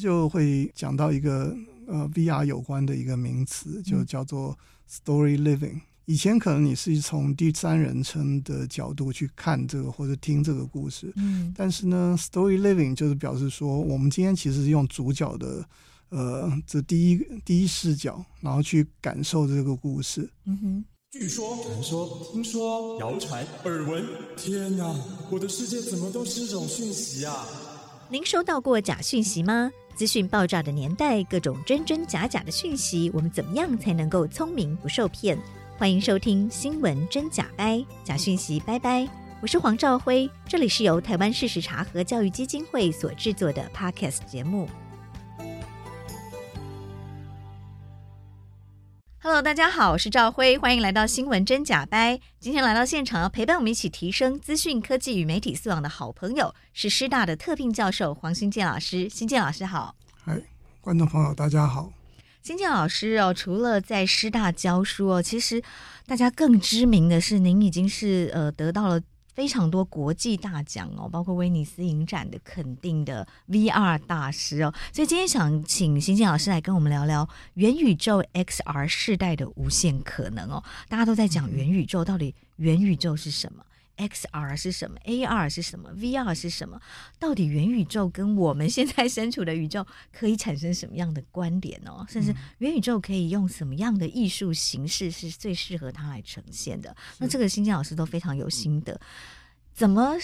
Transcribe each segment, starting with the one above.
就会讲到一个呃 VR 有关的一个名词，就叫做 Story Living。以前可能你是从第三人称的角度去看这个或者听这个故事，嗯，但是呢，Story Living 就是表示说，我们今天其实是用主角的呃这第一第一视角，然后去感受这个故事。嗯哼，据说、传说、听说、谣传、耳闻，天哪，我的世界怎么都是这种讯息啊！您收到过假讯息吗？资讯爆炸的年代，各种真真假假的讯息，我们怎么样才能够聪明不受骗？欢迎收听新闻真假掰，假讯息拜拜。我是黄兆辉，这里是由台湾事实查核教育基金会所制作的 Podcast 节目。Hello，大家好，我是赵辉，欢迎来到新闻真假掰。今天来到现场要陪伴我们一起提升资讯科技与媒体素养的好朋友是师大的特聘教授黄新建老师。新建老师好，嗨，观众朋友大家好。新建老师哦，除了在师大教书哦，其实大家更知名的是您已经是呃得到了。非常多国际大奖哦，包括威尼斯影展的肯定的 VR 大师哦，所以今天想请星星老师来跟我们聊聊元宇宙 XR 世代的无限可能哦。大家都在讲元宇宙，到底元宇宙是什么？XR 是什么？AR 是什么？VR 是什么？到底元宇宙跟我们现在身处的宇宙可以产生什么样的关联哦？甚至元宇宙可以用什么样的艺术形式是最适合它来呈现的？那这个新建老师都非常有心得。怎么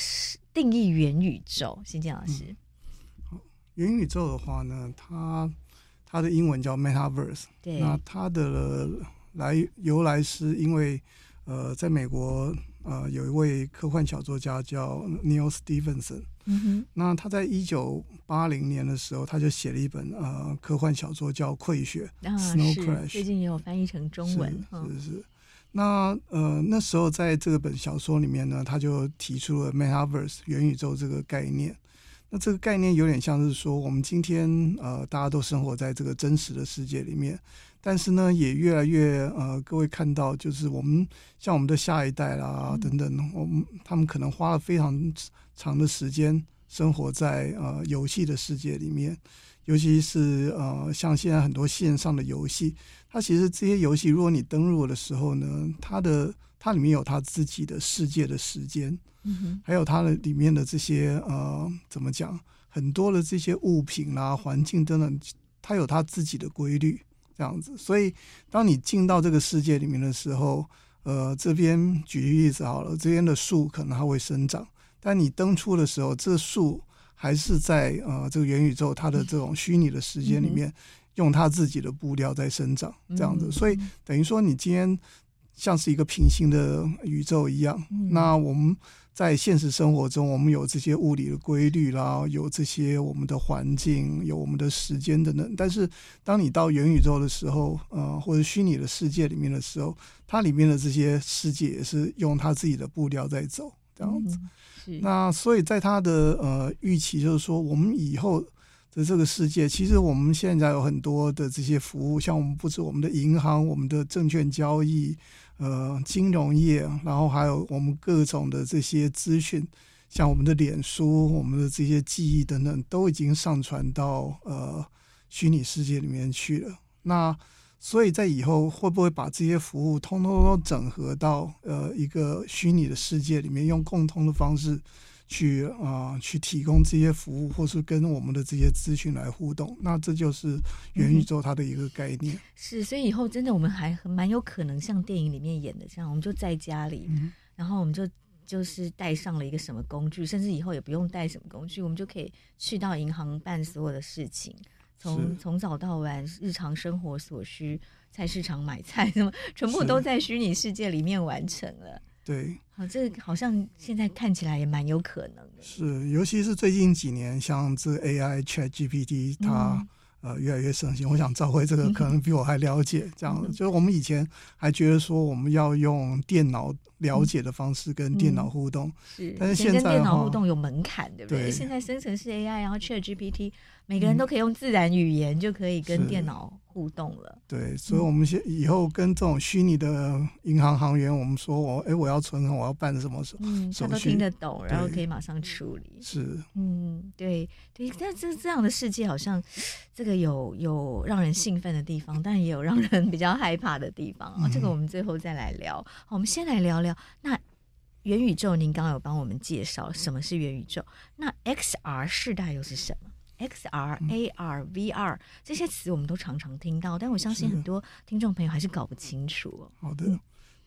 定义元宇宙？新建老师，嗯，元宇宙的话呢，它它的英文叫 Metaverse。对，那它的来由来是因为呃，在美国。呃，有一位科幻小作家叫 Neil Stephenson，嗯哼，那他在一九八零年的时候，他就写了一本呃科幻小说叫《溃雪》啊，Snow Crash，最近也有翻译成中文，是是是。那呃那时候在这个本小说里面呢，他就提出了 Metaverse 元宇宙这个概念。那这个概念有点像是说，我们今天呃大家都生活在这个真实的世界里面。但是呢，也越来越呃，各位看到，就是我们像我们的下一代啦等等，我们他们可能花了非常长的时间生活在呃游戏的世界里面，尤其是呃像现在很多线上的游戏，它其实这些游戏，如果你登录的时候呢，它的它里面有它自己的世界的时间，嗯，还有它的里面的这些呃怎么讲，很多的这些物品啦、环境等等，它有它自己的规律。这样子，所以当你进到这个世界里面的时候，呃，这边举例子好了，这边的树可能它会生长，但你登出的时候，这树还是在呃这个元宇宙它的这种虚拟的时间里面，用它自己的步调在生长，这样子，所以等于说你今天像是一个平行的宇宙一样，那我们。在现实生活中，我们有这些物理的规律啦，有这些我们的环境，有我们的时间等等。但是，当你到元宇宙的时候，呃，或者虚拟的世界里面的时候，它里面的这些世界也是用它自己的步调在走，这样子。嗯、那所以在他的呃预期，就是说，我们以后的这个世界，其实我们现在有很多的这些服务，像我们不止我们的银行，我们的证券交易。呃，金融业，然后还有我们各种的这些资讯，像我们的脸书、我们的这些记忆等等，都已经上传到呃虚拟世界里面去了。那所以在以后会不会把这些服务通通都整合到呃一个虚拟的世界里面，用共通的方式？去啊、呃，去提供这些服务，或是跟我们的这些资讯来互动，那这就是元宇宙它的一个概念。嗯、是，所以以后真的我们还蛮有可能像电影里面演的这样，我们就在家里，嗯、然后我们就就是带上了一个什么工具，甚至以后也不用带什么工具，我们就可以去到银行办所有的事情，从从早到晚日常生活所需，菜市场买菜什么，全部都在虚拟世界里面完成了。对，好，这个好像现在看起来也蛮有可能的。是，尤其是最近几年，像这 AI ChatGPT，它、嗯、呃越来越盛行。我想赵辉这个可能比我还了解，这样、嗯、就是我们以前还觉得说我们要用电脑了解的方式跟电脑互动，是、嗯，但是现在跟电脑互动有门槛，对不对？对，现在生成式 AI，然后 ChatGPT，每个人都可以用自然语言就可以跟电脑。互动了。对，所以我们现以后跟这种虚拟的银行行员，我们说我哎，我要存，我要办什么手嗯，他都听得懂，然后可以马上处理。是，嗯，对对，但这这样的世界好像这个有有让人兴奋的地方，但也有让人比较害怕的地方啊。这个我们最后再来聊。好，我们先来聊聊那。元宇宙，您刚刚有帮我们介绍什么是元宇宙？那 XR 世代又是什么？XR、AR、VR 这些词我们都常常听到，但我相信很多听众朋友还是搞不清楚哦。好的，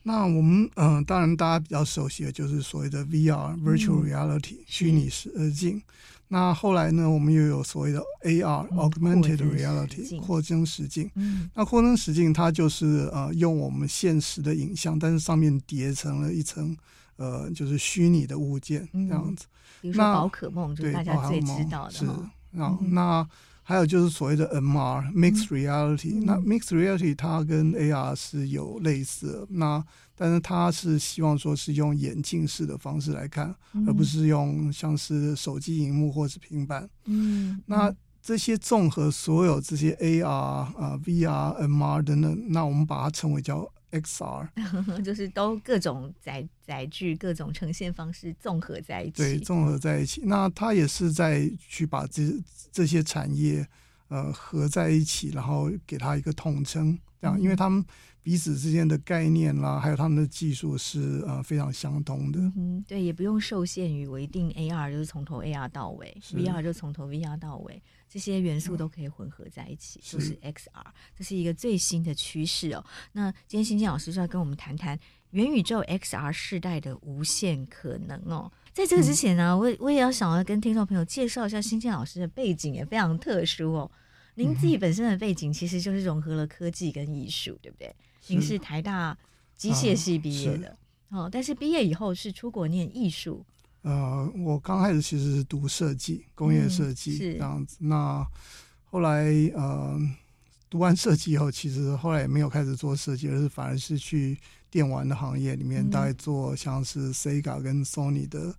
那我们嗯、呃，当然大家比较熟悉的就是所谓的 VR（Virtual Reality）、嗯、虚拟实境。那后来呢，我们又有所谓的 AR（Augmented Reality） 扩增实境。嗯，那扩增实境它就是呃，用我们现实的影像，但是上面叠成了一层。呃，就是虚拟的物件这样子，嗯、比如说宝可梦，就是大家最知道的。是，然后、嗯、那还有就是所谓的 MR（Mixed Reality）、嗯。那 Mixed Reality 它跟 AR 是有类似的，那但是它是希望说是用眼镜式的方式来看，嗯、而不是用像是手机荧幕或是平板。嗯，那这些综合所有这些 AR 啊、呃、VR、MR 等等，那我们把它称为叫。XR 就是都各种载载具、各种呈现方式综合在一起。对，综合在一起。那它也是在去把这这些产业呃合在一起，然后给它一个统称，这样，因为他们彼此之间的概念啦，还有他们的技术是呃非常相通的。嗯，对，也不用受限于我一定 AR 就是从头 AR 到尾，VR 就从头 VR 到尾。这些元素都可以混合在一起，嗯、就是 XR，这是一个最新的趋势哦。那今天新建老师就要跟我们谈谈元宇宙 XR 世代的无限可能哦。在这个之前呢，嗯、我我也要想要跟听众朋友介绍一下新建老师的背景也非常特殊哦。您自己本身的背景其实就是融合了科技跟艺术，对不对？您是台大机械系毕业的，啊、哦，但是毕业以后是出国念艺术。呃，我刚开始其实是读设计，工业设计这样子。嗯、那后来呃，读完设计以后，其实后来也没有开始做设计，而是反而是去电玩的行业里面，大概做像是 Sega 跟 Sony 的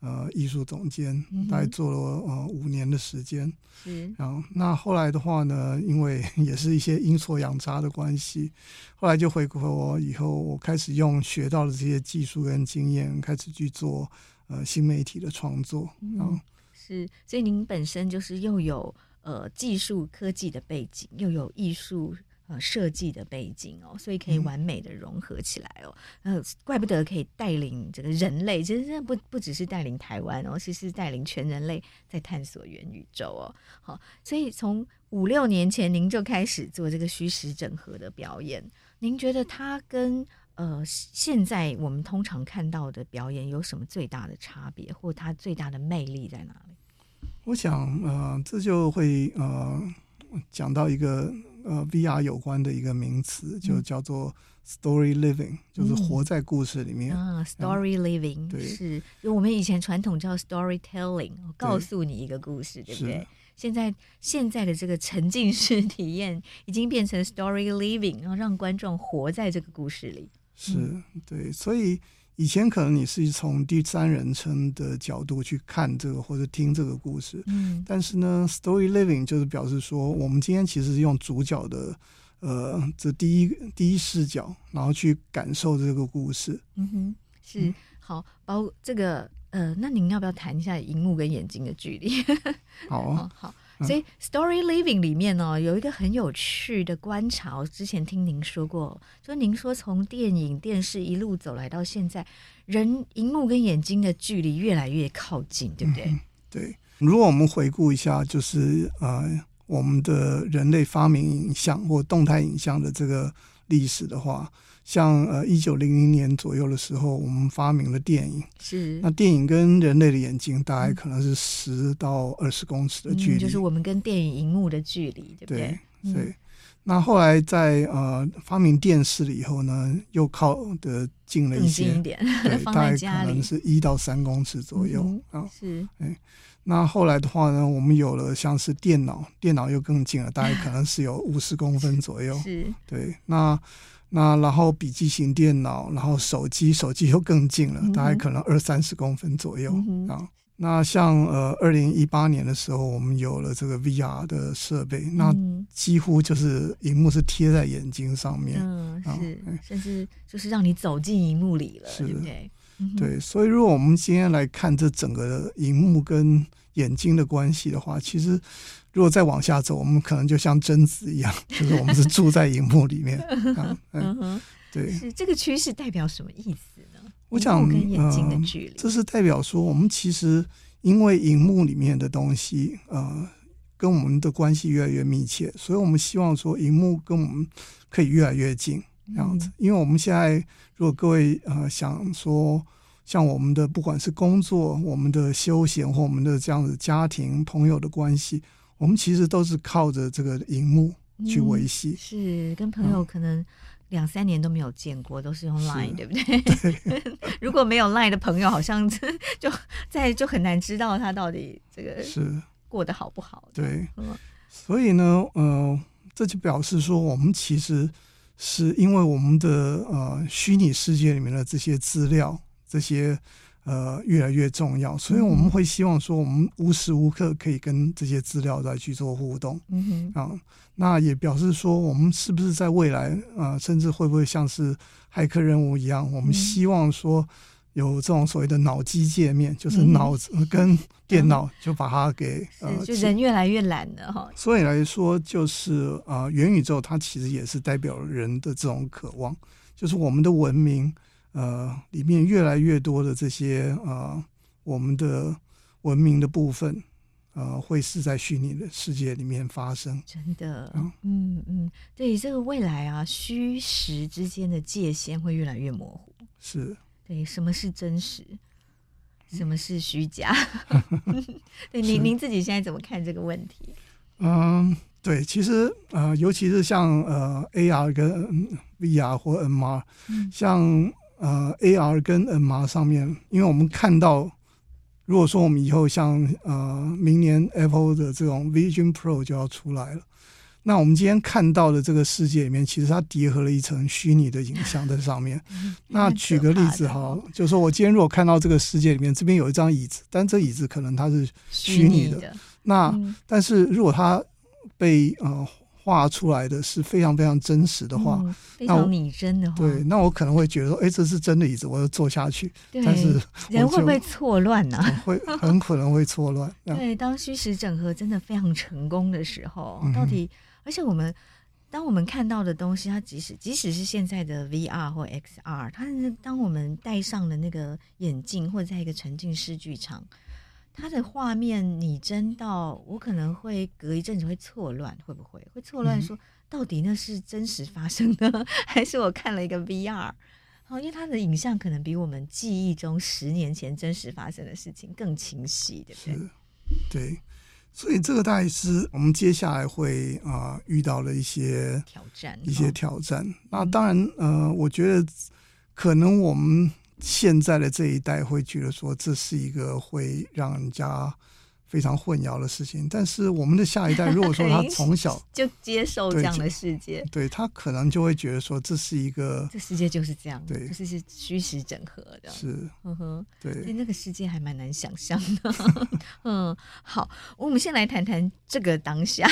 呃艺术总监，大概做了呃五年的时间。嗯，然后那后来的话呢，因为 也是一些阴错阳差的关系，后来就回国以后，我开始用学到的这些技术跟经验，开始去做。呃，新媒体的创作，嗯，是，所以您本身就是又有呃技术科技的背景，又有艺术呃设计的背景哦，所以可以完美的融合起来哦，呃、嗯，怪不得可以带领这个人类，其实这不不只是带领台湾哦，其实是带领全人类在探索元宇宙哦，好，所以从五六年前您就开始做这个虚实整合的表演，您觉得它跟呃，现在我们通常看到的表演有什么最大的差别，或它最大的魅力在哪里？我想，呃，这就会呃讲到一个呃 VR 有关的一个名词，就叫做 story living，、嗯、就是活在故事里面啊。story living，、嗯、对，是就我们以前传统叫 storytelling，告诉你一个故事，对，对不对？现在现在的这个沉浸式体验已经变成 story living，然后让观众活在这个故事里。是对，所以以前可能你是从第三人称的角度去看这个或者听这个故事，嗯，但是呢，story living 就是表示说，我们今天其实是用主角的呃这第一第一视角，然后去感受这个故事。嗯哼，是、嗯、好，包这个呃，那您要不要谈一下荧幕跟眼睛的距离？好啊，好。所以，Story Living 里面呢，有一个很有趣的观察。我之前听您说过，就您说从电影、电视一路走来到现在，人荧幕跟眼睛的距离越来越靠近，对不对？嗯、对。如果我们回顾一下，就是呃，我们的人类发明影像或动态影像的这个历史的话。像呃，一九零零年左右的时候，我们发明了电影。是。那电影跟人类的眼睛大概可能是十到二十公尺的距离，嗯，就是我们跟电影荧幕的距离，对不对？对。对。那后来在呃发明电视了以后呢，又靠得近了一些，近一点，对，大概可能是一到三公尺左右啊。是。哎，那后来的话呢，我们有了像是电脑，电脑又更近了，大概 可能是有五十公分左右。是。对。那那然后笔记型电脑，然后手机，手机又更近了，大概可能二三十公分左右、嗯、啊。那像呃，二零一八年的时候，我们有了这个 VR 的设备。嗯、那几乎就是荧幕是贴在眼睛上面，嗯，是，嗯甚至就是让你走进荧幕里了，是对不对？嗯哼对，所以如果我们今天来看这整个的荧幕跟眼睛的关系的话，其实如果再往下走，我们可能就像贞子一样，就是我们是住在荧幕里面。啊、嗯对，是这个趋势代表什么意思呢？我想跟眼睛的呃距离，这是代表说，我们其实因为荧幕里面的东西，呃，跟我们的关系越来越密切，所以我们希望说，荧幕跟我们可以越来越近，这样子。嗯因为我们现在，如果各位呃想说，像我们的不管是工作、我们的休闲或我们的这样子家庭、朋友的关系，我们其实都是靠着这个荧幕去维系。嗯是跟朋友可能两三年都没有见过，都是用 Line，是对不对？对。如果没有 Line 的朋友，好像就在就很难知道他到底这个是，过得好不好。对。嗯所以呢，呃，这就表示说，我们其实是因为我们的呃虚拟世界里面的这些资料，这些呃越来越重要，所以我们会希望说，我们无时无刻可以跟这些资料来去做互动。嗯哼，啊、那也表示说，我们是不是在未来啊、呃，甚至会不会像是骇客任务一样，我们希望说。有这种所谓的脑机界面，就是脑子跟电脑就把它给、嗯、呃，就人越来越懒了哈。所以来说，就是啊、呃，元宇宙它其实也是代表人的这种渴望，就是我们的文明呃里面越来越多的这些呃我们的文明的部分呃会是在虚拟的世界里面发生。真的，嗯嗯嗯，对，这个未来啊，虚实之间的界限会越来越模糊。是。对，什么是真实？什么是虚假？对，您您自己现在怎么看这个问题？嗯，对，其实呃，尤其是像呃 AR 跟 VR 或 MR，、嗯、像呃 AR 跟 MR 上面，因为我们看到，如果说我们以后像呃明年 Apple 的这种 Vision Pro 就要出来了。那我们今天看到的这个世界里面，其实它叠合了一层虚拟的影像在上面。那举个例子哈，就是说我今天如果看到这个世界里面，这边有一张椅子，但这椅子可能它是虚拟的。拟的那、嗯、但是如果它被呃画出来的是非常非常真实的画，嗯、非常拟真的话，对，那我可能会觉得说，哎，这是真的椅子，我要坐下去。但是人会不会错乱呢、啊？会很可能会错乱。对，当虚实整合真的非常成功的时候，嗯、到底？而且我们，当我们看到的东西，它即使即使是现在的 VR 或 XR，它是当我们戴上了那个眼镜，或者在一个沉浸式剧场，它的画面拟真到我可能会隔一阵子会错乱，会不会会错乱？说到底那是真实发生的，嗯、还是我看了一个 VR？好，因为它的影像可能比我们记忆中十年前真实发生的事情更清晰，对不对？是，对。所以这个大概是我们接下来会啊、呃、遇到的一些挑战，一些挑战。哦、那当然，呃，我觉得可能我们现在的这一代会觉得说，这是一个会让人家。非常混淆的事情，但是我们的下一代，如果说他从小 就接受这样的世界，对，对他可能就会觉得说，这是一个这世界就是这样，对，就是是虚实整合的，是，呵呵，对，所以那个世界还蛮难想象的。嗯，好，我们先来谈谈这个当下，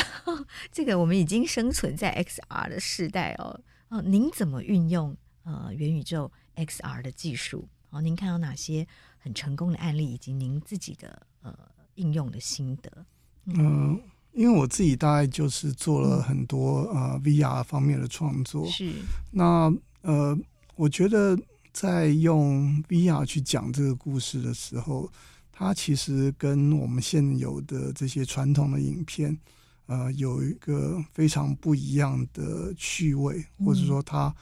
这个我们已经生存在 XR 的时代哦。哦，您怎么运用呃元宇宙 XR 的技术？哦，您看到哪些很成功的案例，以及您自己的呃。应用的心得，嗯、呃，因为我自己大概就是做了很多、嗯、呃 VR 方面的创作，是那呃，我觉得在用 VR 去讲这个故事的时候，它其实跟我们现有的这些传统的影片，呃，有一个非常不一样的趣味，或者说它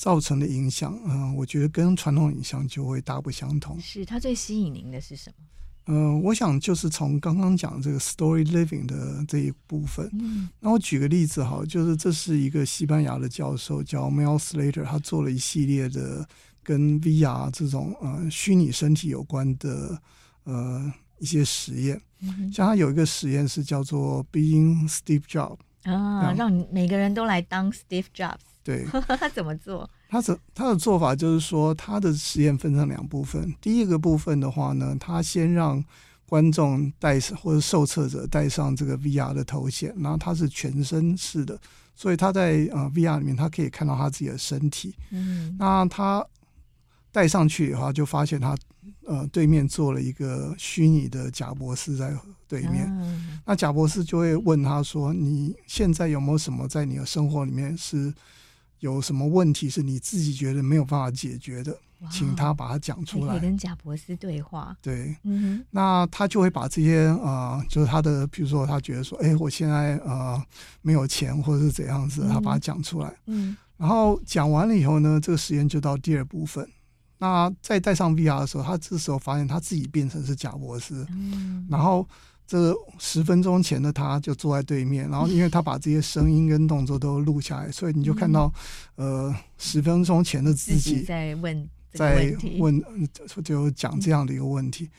造成的影响，嗯、呃，我觉得跟传统影像就会大不相同。是它最吸引您的是什么？嗯、呃，我想就是从刚刚讲这个 story living 的这一部分。嗯，那我举个例子哈，就是这是一个西班牙的教授叫 Mel Slater，他做了一系列的跟 VR 这种呃虚拟身体有关的呃一些实验。嗯，像他有一个实验是叫做 Being Steve Jobs 啊，让每个人都来当 Steve Jobs。对，他怎么做？他怎他的做法就是说，他的实验分成两部分。第一个部分的话呢，他先让观众戴上或者受测者戴上这个 VR 的头显，然后它是全身式的，所以他在呃 VR 里面，他可以看到他自己的身体。嗯，那他戴上去以后，就发现他呃对面坐了一个虚拟的贾博士在对面。嗯，那贾博士就会问他说：“你现在有没有什么在你的生活里面是有什么问题是你自己觉得没有办法解决的？”请他把它讲出来，可以跟贾博士对话。对，嗯，那他就会把这些呃，就是他的，比如说他觉得说，哎，我现在呃没有钱，或者是怎样子，他把它讲出来。嗯，然后讲完了以后呢，这个实验就到第二部分。那在戴上 VR 的时候，他这时候发现他自己变成是贾博士，嗯，然后。这十分钟前的他就坐在对面，然后因为他把这些声音跟动作都录下来，所以你就看到，呃，十分钟前的自己在问，在问，就讲这样的一个问题。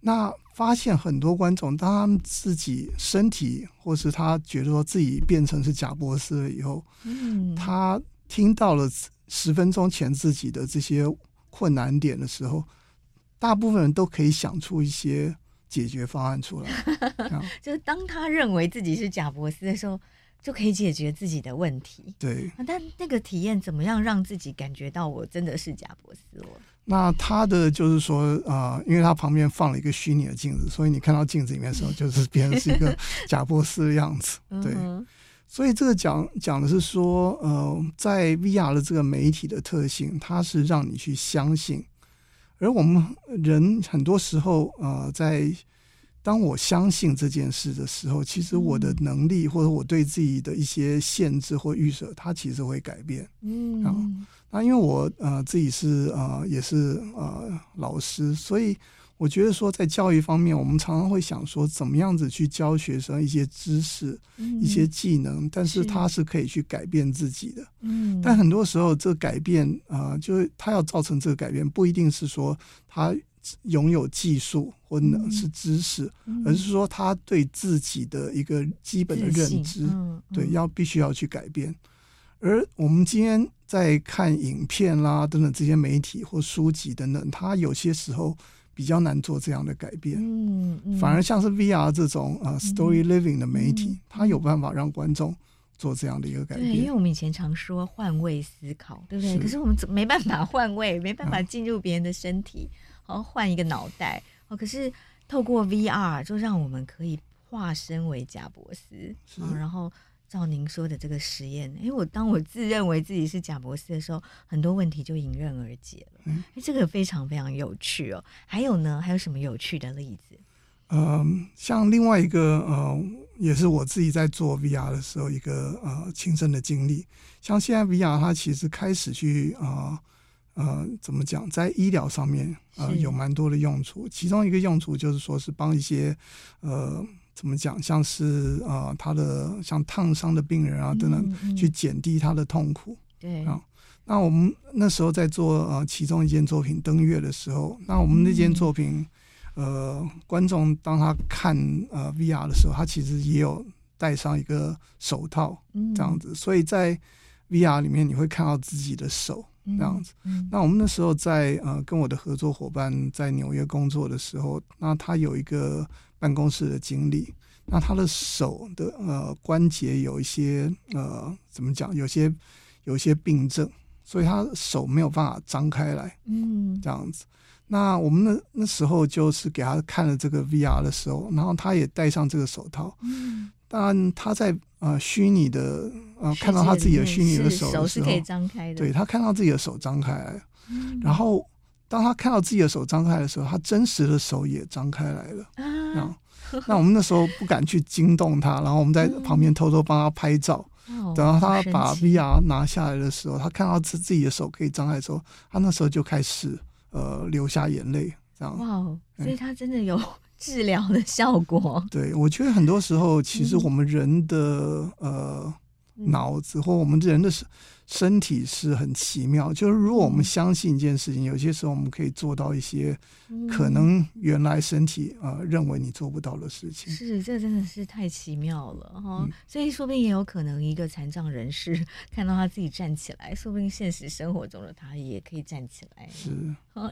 那发现很多观众，当他们自己身体或是他觉得说自己变成是贾博士了以后，他听到了十分钟前自己的这些困难点的时候，大部分人都可以想出一些。解决方案出来，就是当他认为自己是贾伯斯的时候，就可以解决自己的问题。对，但那个体验怎么样让自己感觉到我真的是贾伯斯了？那他的就是说啊、呃，因为他旁边放了一个虚拟的镜子，所以你看到镜子里面的时候，就是变成是一个贾伯斯的样子。对，所以这个讲讲的是说，呃，在 VR 的这个媒体的特性，它是让你去相信。而我们人很多时候，呃，在当我相信这件事的时候，其实我的能力或者我对自己的一些限制或预设，它其实会改变。嗯，啊，那因为我呃自己是呃也是呃老师，所以。我觉得说，在教育方面，我们常常会想说，怎么样子去教学生一些知识、嗯、一些技能，但是他是可以去改变自己的。嗯，但很多时候，这改变啊、呃，就是他要造成这个改变，不一定是说他拥有技术或者是知识，嗯、而是说他对自己的一个基本的认知，嗯、对，要必须要去改变。而我们今天在看影片啦等等这些媒体或书籍等等，他有些时候。比较难做这样的改变，嗯嗯、反而像是 VR 这种呃 story living 的媒体，嗯、它有办法让观众做这样的一个改变。因为我们以前常说换位思考，对不对？是可是我们没办法换位，没办法进入别人的身体，然后换一个脑袋。哦，可是透过 VR 就让我们可以化身为贾伯斯，是然后。照您说的这个实验，因为我当我自认为自己是贾博士的时候，很多问题就迎刃而解了。嗯，这个非常非常有趣哦。还有呢，还有什么有趣的例子？嗯、呃，像另外一个呃，也是我自己在做 VR 的时候一个呃亲身的经历。像现在 VR 它其实开始去啊呃，呃怎么讲，在医疗上面呃有蛮多的用处。其中一个用处就是说是帮一些呃。怎么讲？像是啊、呃，他的像烫伤的病人啊等等，嗯嗯、去减低他的痛苦。对啊，那我们那时候在做呃其中一件作品《登月》的时候，那我们那件作品，嗯、呃，观众当他看呃 VR 的时候，他其实也有戴上一个手套这样子，嗯、所以在 VR 里面你会看到自己的手这样子。嗯嗯、那我们那时候在呃跟我的合作伙伴在纽约工作的时候，那他有一个。办公室的经历，那他的手的呃关节有一些呃怎么讲？有些有一些病症，所以他手没有办法张开来，嗯，这样子。那我们那那时候就是给他看了这个 VR 的时候，然后他也戴上这个手套，嗯，当然他在呃虚拟的呃看到他自己的虚拟的手的时候，手是可以张开的，对，他看到自己的手张开来，嗯，然后。当他看到自己的手张开的时候，他真实的手也张开来了。啊，那我们那时候不敢去惊动他，然后我们在旁边偷偷帮他拍照。等到他把 VR 拿下来的时候，他看到自自己的手可以张开的时候，他那时候就开始呃流下眼泪。这样哇，所以他真的有治疗的效果。对，我觉得很多时候其实我们人的呃。脑子或我们人的身身体是很奇妙，就是如果我们相信一件事情，有些时候我们可以做到一些可能原来身体呃认为你做不到的事情。是，这真的是太奇妙了哈！所以说不定也有可能一个残障人士看到他自己站起来，说不定现实生活中的他也可以站起来。是，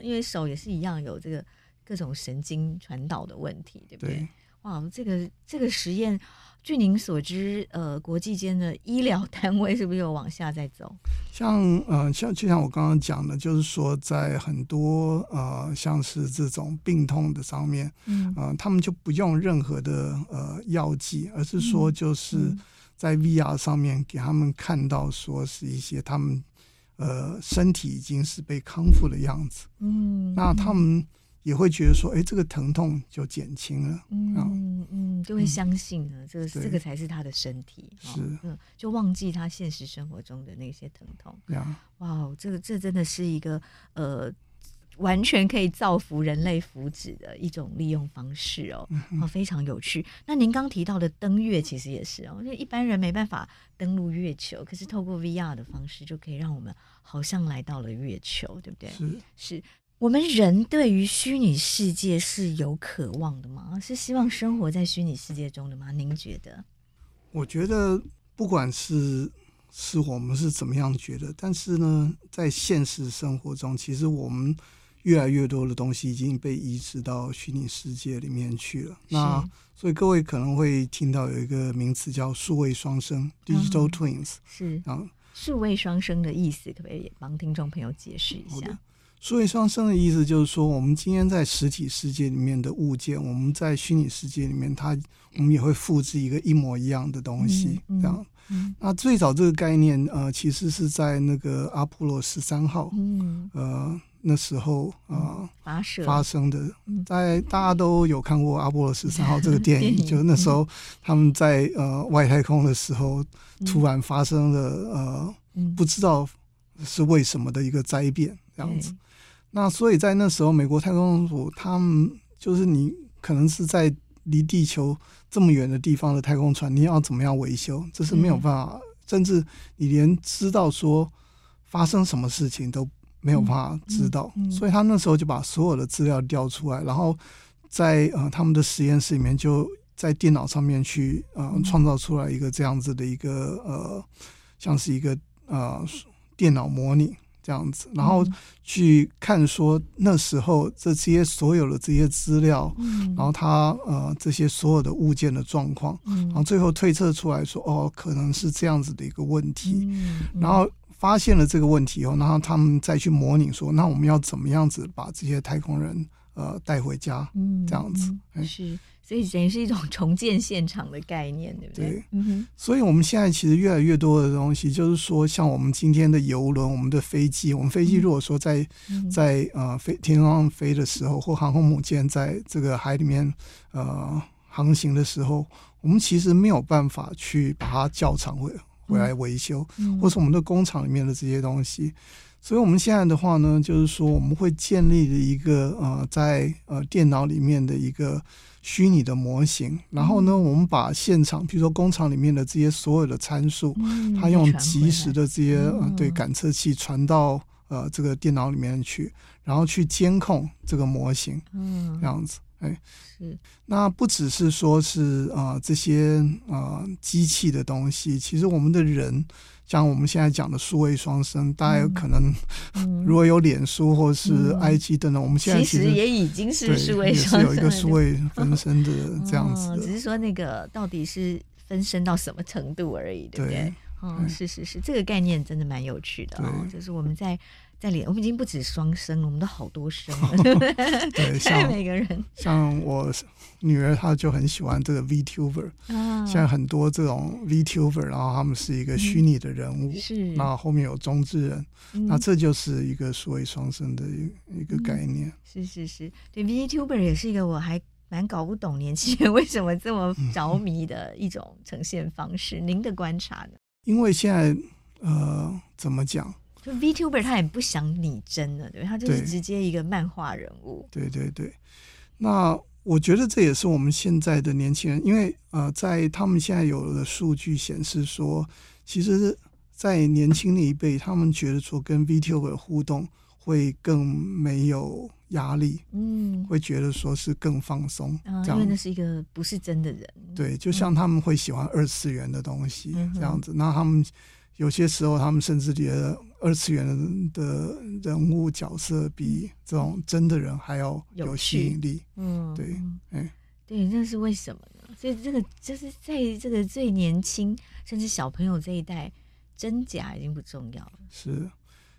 因为手也是一样有这个各种神经传导的问题，对不对？对哇，这个这个实验，据您所知，呃，国际间的医疗 单位是不是有往下在走？像呃，像就像我刚刚讲的，就是说，在很多呃，像是这种病痛的上面，嗯，呃，他们就不用任何的呃药剂，而是说就是在 VR 上面给他们看到，说是一些他们呃身体已经是被康复的样子，嗯，那他们。也会觉得说，哎，这个疼痛就减轻了，嗯嗯，就会相信呢，这个对这个才是他的身体，是，嗯，就忘记他现实生活中的那些疼痛。呀哇，这个这真的是一个呃，完全可以造福人类福祉的一种利用方式哦，嗯、哼非常有趣。那您刚提到的登月，其实也是哦，就一般人没办法登陆月球，可是透过 VR 的方式，就可以让我们好像来到了月球，对不对？是是。我们人对于虚拟世界是有渴望的吗？是希望生活在虚拟世界中的吗？您觉得？我觉得，不管是是我们是怎么样觉得，但是呢，在现实生活中，其实我们越来越多的东西已经被移植到虚拟世界里面去了。那所以各位可能会听到有一个名词叫“数位双生 ”（Digital Twins）。是啊，数位双生的意思，可不可以帮听众朋友解释一下？数位双生的意思就是说，我们今天在实体世界里面的物件，我们在虚拟世界里面，它我们也会复制一个一模一样的东西，这样。那最早这个概念，呃，其实是在那个阿波罗十三号，呃，那时候呃发发生的。在大家都有看过阿波罗十三号 这个电影，就是那时候他们在呃外太空的时候，突然发生了呃不知道是为什么的一个灾变，这样子。那所以在那时候，美国太空总署他们就是你可能是在离地球这么远的地方的太空船，你要怎么样维修？这是没有办法，嗯、甚至你连知道说发生什么事情都没有办法知道。嗯嗯嗯、所以他那时候就把所有的资料调出来，然后在呃他们的实验室里面，就在电脑上面去呃创造出来一个这样子的一个呃像是一个呃电脑模拟。这样子，然后去看说那时候这些所有的这些资料，嗯、然后他呃这些所有的物件的状况，嗯、然后最后推测出来说哦，可能是这样子的一个问题，然后发现了这个问题以后，然后他们再去模拟说，那我们要怎么样子把这些太空人呃带回家，嗯、这样子。所以等于是一种 重建现场的概念，对不对？对，嗯哼。所以我们现在其实越来越多的东西，就是说，像我们今天的游轮、我们的飞机，我们飞机如果说在、嗯、在呃飞天上飞的时候，或航空母舰在这个海里面呃航行的时候，我们其实没有办法去把它叫长回回来维修，嗯、或是我们的工厂里面的这些东西。所以我们现在的话呢，就是说我们会建立的一个呃在呃电脑里面的一个。虚拟的模型，然后呢，我们把现场，比如说工厂里面的这些所有的参数，嗯、它用即时的这些、嗯呃、对感测器传到呃这个电脑里面去，然后去监控这个模型，嗯，这样子，哎，是。那不只是说是啊、呃、这些啊、呃、机器的东西，其实我们的人。像我们现在讲的数位双生，大家有可能 如果有脸书或是 IG 等等，我们现在其实也已经是数位双生，是有一个数位分身的这样子。只是说那个到底是分身到什么程度而已，对不对？嗯，是是是，这个概念真的蛮有趣的哦。就是我们在。在里，我们已经不止双生了，我们都好多生了。对，像每个人，像我女儿，她就很喜欢这个 VTuber。啊，现在很多这种 VTuber，然后他们是一个虚拟的人物，是，那后面有中之人，那这就是一个所谓双生的一一个概念。是是是，对 VTuber 也是一个我还蛮搞不懂年轻人为什么这么着迷的一种呈现方式。您的观察呢？因为现在呃，怎么讲？就 VTuber 他也不想拟真了，对，他就是直接一个漫画人物。对对对，那我觉得这也是我们现在的年轻人，因为呃，在他们现在有的数据显示说，其实，在年轻那一辈，他们觉得说跟 VTuber 互动会更没有压力，嗯，会觉得说是更放松，啊，因为那是一个不是真的人。对，就像他们会喜欢二次元的东西这样子，嗯、那他们。有些时候他们甚至觉得二次元的人物角色比这种真的人还要有吸引力。嗯，对，哎，对，那是为什么呢？所以这个就是在这个最年轻甚至小朋友这一代，真假已经不重要了。是。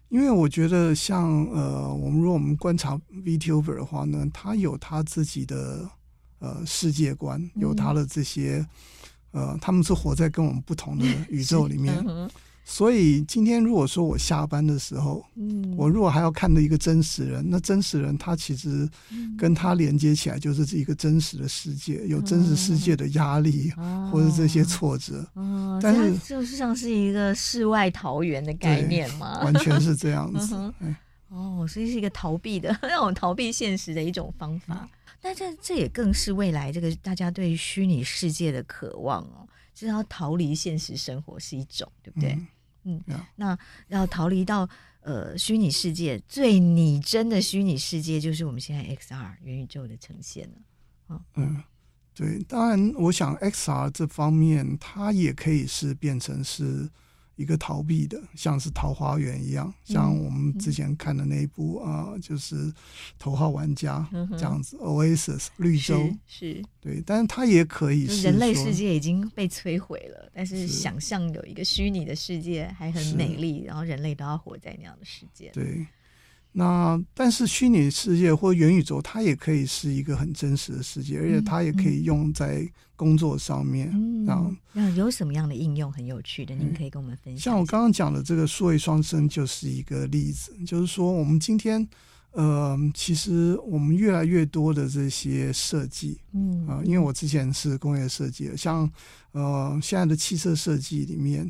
因为我觉得像呃，我们如果我们观察 VTuber 的话呢，他有他自己的呃世界观，有他的这些呃，他们是活在跟我们不同的宇宙里面。所以今天如果说我下班的时候，嗯，我如果还要看到一个真实人，那真实人他其实跟他连接起来就是一个真实的世界，有真实世界的压力或者这些挫折。哦，但是就是像是一个世外桃源的概念嘛，完全是这样子。哦，所以是一个逃避的 让我逃避现实的一种方法。但这这也更是未来这个大家对于虚拟世界的渴望哦，就是要逃离现实生活是一种，对不对？嗯.那要逃离到呃虚拟世界最拟真的虚拟世界，就是我们现在 XR 元宇宙的呈现了。哦、嗯，对，当然，我想 XR 这方面它也可以是变成是。一个逃避的，像是桃花源一样，像我们之前看的那一部啊、就是《头号玩家》这样子、嗯、，Oasis 绿洲是，是。对，但是它也可以是人类世界已经被摧毁了，但是想象有一个虚拟的世界还很美丽，然后人类都要活在那样的世界，对。那但是虚拟世界或元宇宙，它也可以是一个很真实的世界，嗯、而且它也可以用在工作上面。嗯，那有什么样的应用很有趣的？您可以跟我们分享。像我刚刚讲的这个数位双生就是一个例子，就是说我们今天，呃，其实我们越来越多的这些设计，嗯啊、呃，因为我之前是工业设计的，像呃现在的汽车设计里面。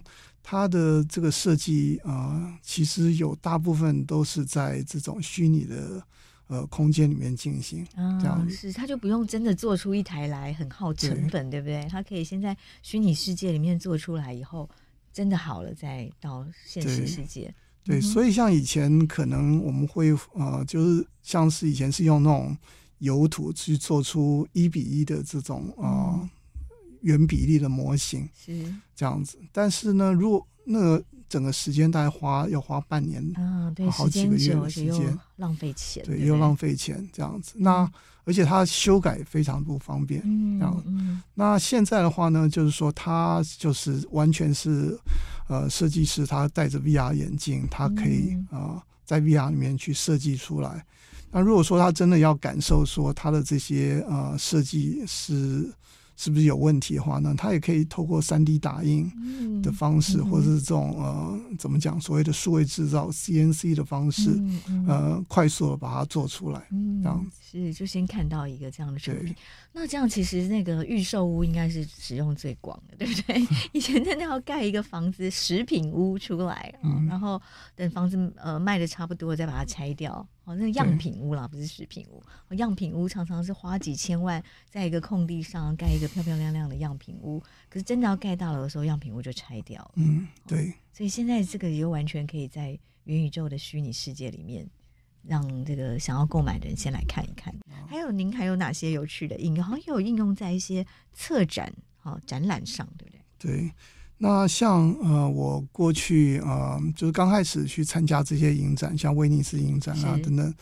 它的这个设计啊、呃，其实有大部分都是在这种虚拟的呃空间里面进行，这样、哦、是，它就不用真的做出一台来，很耗成本，对，对不对？它可以先在虚拟世界里面做出来，以后真的好了再到现实世界。对，对，所以像以前可能我们会呃，就是像是以前是用那种油土去做出一比一的这种啊。呃嗯原比例的模型是这样子，但是呢，如果那个整个时间大概花要花半年啊，对，好几个月的时间，浪费钱，对，又浪费钱这样子。那而且它修改非常不方便，这样。那现在的话呢，就是说它就是完全是呃，设计师他戴着 VR 眼镜，他可以啊在 VR 里面去设计出来。那如果说他真的要感受说他的这些呃设计是。是不是有问题的话呢？它也可以透过三 D 打印的方式，嗯、或者是这种呃，怎么讲，所谓的数位制造 CNC 的方式，呃，快速的把它做出来，嗯、这样是就先看到一个这样的成品。对那这样其实那个预售屋应该是使用最广的，对不对？以前真的要盖一个房子食品屋出来，嗯、然后等房子呃卖的差不多再把它拆掉。哦，那个样品屋啦，不是食品屋。样品屋常常是花几千万在一个空地上盖一个漂漂亮亮的样品屋，可是真的要盖大楼的时候，样品屋就拆掉了。嗯，对。所以现在这个也完全可以在元宇宙的虚拟世界里面，让这个想要购买的人先来看一看。还有，您还有哪些有趣的应用？好像有应用在一些策展、好展览上，对不对？对。那像呃，我过去呃，就是刚开始去参加这些影展，像威尼斯影展啊等等，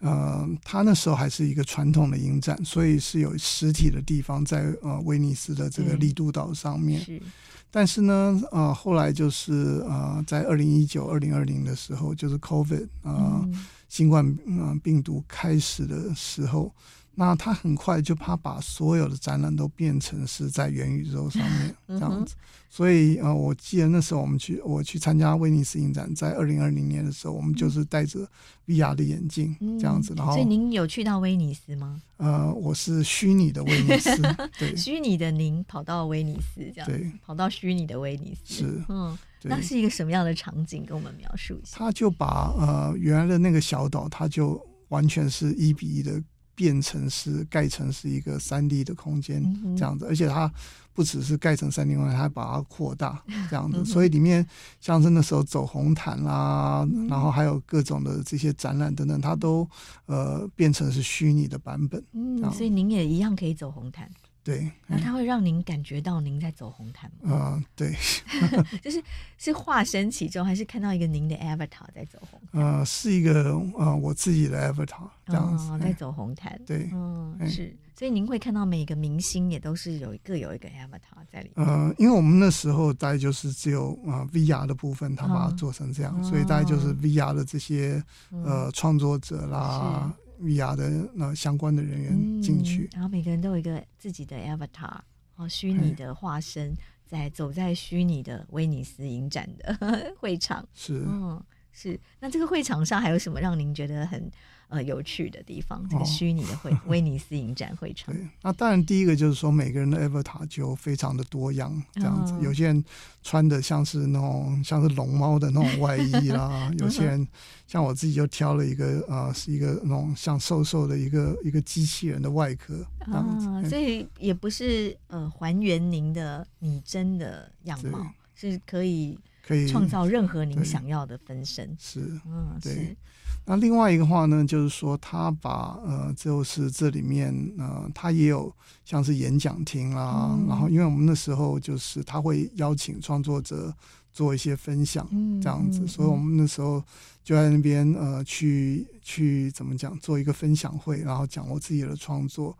呃，他那时候还是一个传统的影展，所以是有实体的地方在呃威尼斯的这个利都岛上面。是，但是呢，呃，后来就是呃，在二零一九、二零二零的时候，就是 COVID 啊、呃，嗯、新冠嗯病毒开始的时候。那他很快就怕把所有的展览都变成是在元宇宙上面 这样子，所以呃，我记得那时候我们去我去参加威尼斯影展，在二零二零年的时候，我们就是戴着 VR 的眼镜这样子，然后所以您有去到威尼斯吗？呃，我是虚拟的威尼斯，对，虚拟的您跑到威尼斯这样，对，跑到虚拟的威尼斯。是，嗯，那是一个什么样的场景？跟我们描述一下。他就把呃原来的那个小岛，他就完全是一比一的。变成是盖成是一个三 D 的空间这样子，而且它不只是盖成三 D 空间，它还把它扩大这样子，所以里面像是那时候走红毯啦，然后还有各种的这些展览等等，它都呃变成是虚拟的版本。嗯，所以您也一样可以走红毯。对，那它会让您感觉到您在走红毯吗？啊、呃，对，就是是化身其中，还是看到一个您的 avatar 在走红毯？呃，是一个呃我自己的 avatar 这样子，哦、在走红毯。对，嗯，是，所以您会看到每个明星也都是有各有一个 avatar 在里面。呃，因为我们那时候大概就是只有啊、呃、VR 的部分，他把它做成这样，哦、所以大概就是 VR 的这些、嗯、呃创作者啦。VR 的那相关的人员进去、嗯，然后每个人都有一个自己的 avatar，哦，虚拟的化身，在走在虚拟的威尼斯影展的 会场。是，嗯，是。那这个会场上还有什么让您觉得很？呃，有趣的地方，这个虚拟的会、哦、威尼斯影展会场。对，那当然第一个就是说，每个人的 avatar 就非常的多样，这样子。哦、有些人穿的像是那种像是龙猫的那种外衣啦，有些人像我自己就挑了一个呃，是一个那种像瘦瘦的一个一个机器人的外壳。啊，所以也不是呃还原您的拟真的样貌，是可以可以创造任何您想要的分身。是，嗯，对。是那另外一个话呢，就是说他把呃，就是这里面呃，他也有像是演讲厅啦，嗯、然后因为我们那时候就是他会邀请创作者做一些分享，这样子，嗯嗯、所以我们那时候就在那边呃，去去怎么讲，做一个分享会，然后讲我自己的创作。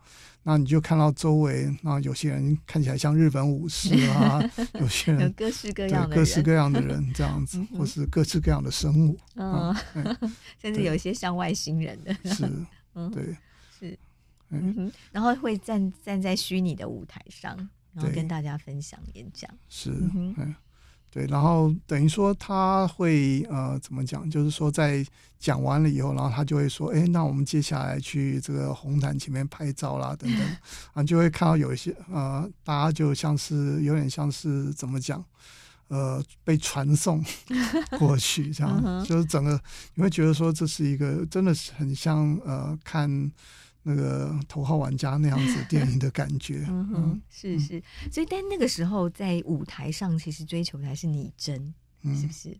那你就看到周围，那有些人看起来像日本武士啊，有些人有各式各样的各式各样的人这样子，或是各式各样的生物，嗯，甚至有一些像外星人。的，是，嗯。对，是，嗯哼，然后会站站在虚拟的舞台上，然后跟大家分享演讲，是，嗯。对，然后等于说他会呃怎么讲？就是说在讲完了以后，然后他就会说：“哎，那我们接下来去这个红毯前面拍照啦，等等。”啊，就会看到有一些呃，大家就像是有点像是怎么讲？呃，被传送 过去这样，就是整个你会觉得说这是一个真的是很像呃看。那个头号玩家那样子电影的感觉，嗯哼，是是，所以但那个时候在舞台上，其实追求的还是拟真，嗯、是不是？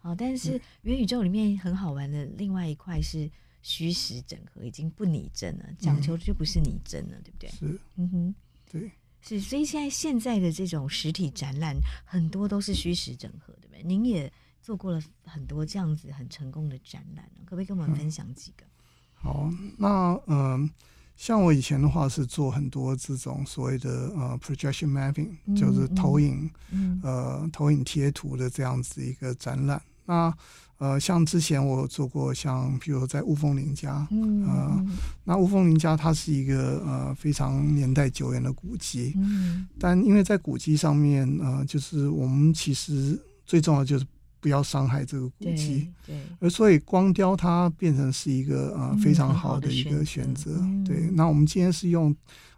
好，但是元宇宙里面很好玩的另外一块是虚实整合，已经不拟真了，讲求的就不是拟真了，嗯、对不对？是，嗯哼，对，是，所以现在现在的这种实体展览很多都是虚实整合，对不对？您也做过了很多这样子很成功的展览，可不可以跟我们分享几个？嗯好，那嗯、呃，像我以前的话是做很多这种所谓的呃 projection mapping，嗯、就是投影，嗯、呃投影贴图的这样子一个展览。那呃，像之前我有做过像，比如在雾峰林家，嗯、呃，那雾峰林家它是一个呃非常年代久远的古迹，嗯、但因为在古迹上面，呃，就是我们其实最重要的就是。不要伤害这个古迹，对，而所以光雕它变成是一个呃非常好的一个选择，嗯、对。那我们今天是用。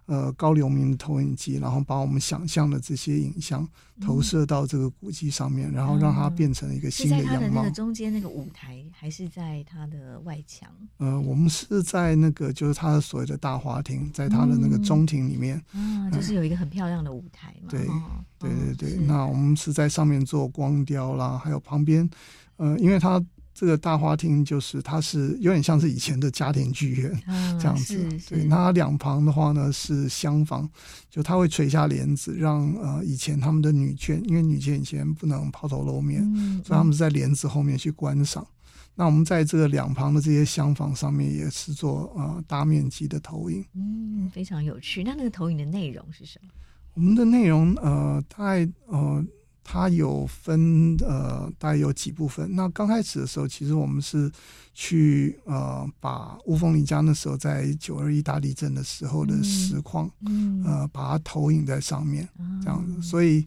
呃，高流明的投影机，然后把我们想象的这些影像投射到这个古迹上面，嗯、然后让它变成一个新的样貌。是在它的那个中间那个舞台，还是在它的外墙？呃，我们是在那个就是它的所谓的大花厅，在它的那个中庭里面。嗯、啊，就是有一个很漂亮的舞台嘛。对，哦、对对对。那我们是在上面做光雕啦，还有旁边，呃，因为它。这个大花厅就是，它是有点像是以前的家庭剧院、嗯、这样子。对，那它两旁的话呢是厢房，就它会垂下帘子，让呃以前他们的女眷，因为女眷以前不能抛头露面，嗯、所以他们是在帘子后面去观赏。嗯、那我们在这个两旁的这些厢房上面也是做呃大面积的投影，嗯，非常有趣。那那个投影的内容是什么？我们的内容呃，大概呃。它有分呃，大概有几部分。那刚开始的时候，其实我们是去呃，把乌峰林家那时候在九二一大地震的时候的实况，嗯嗯、呃，把它投影在上面，这样子。嗯、所以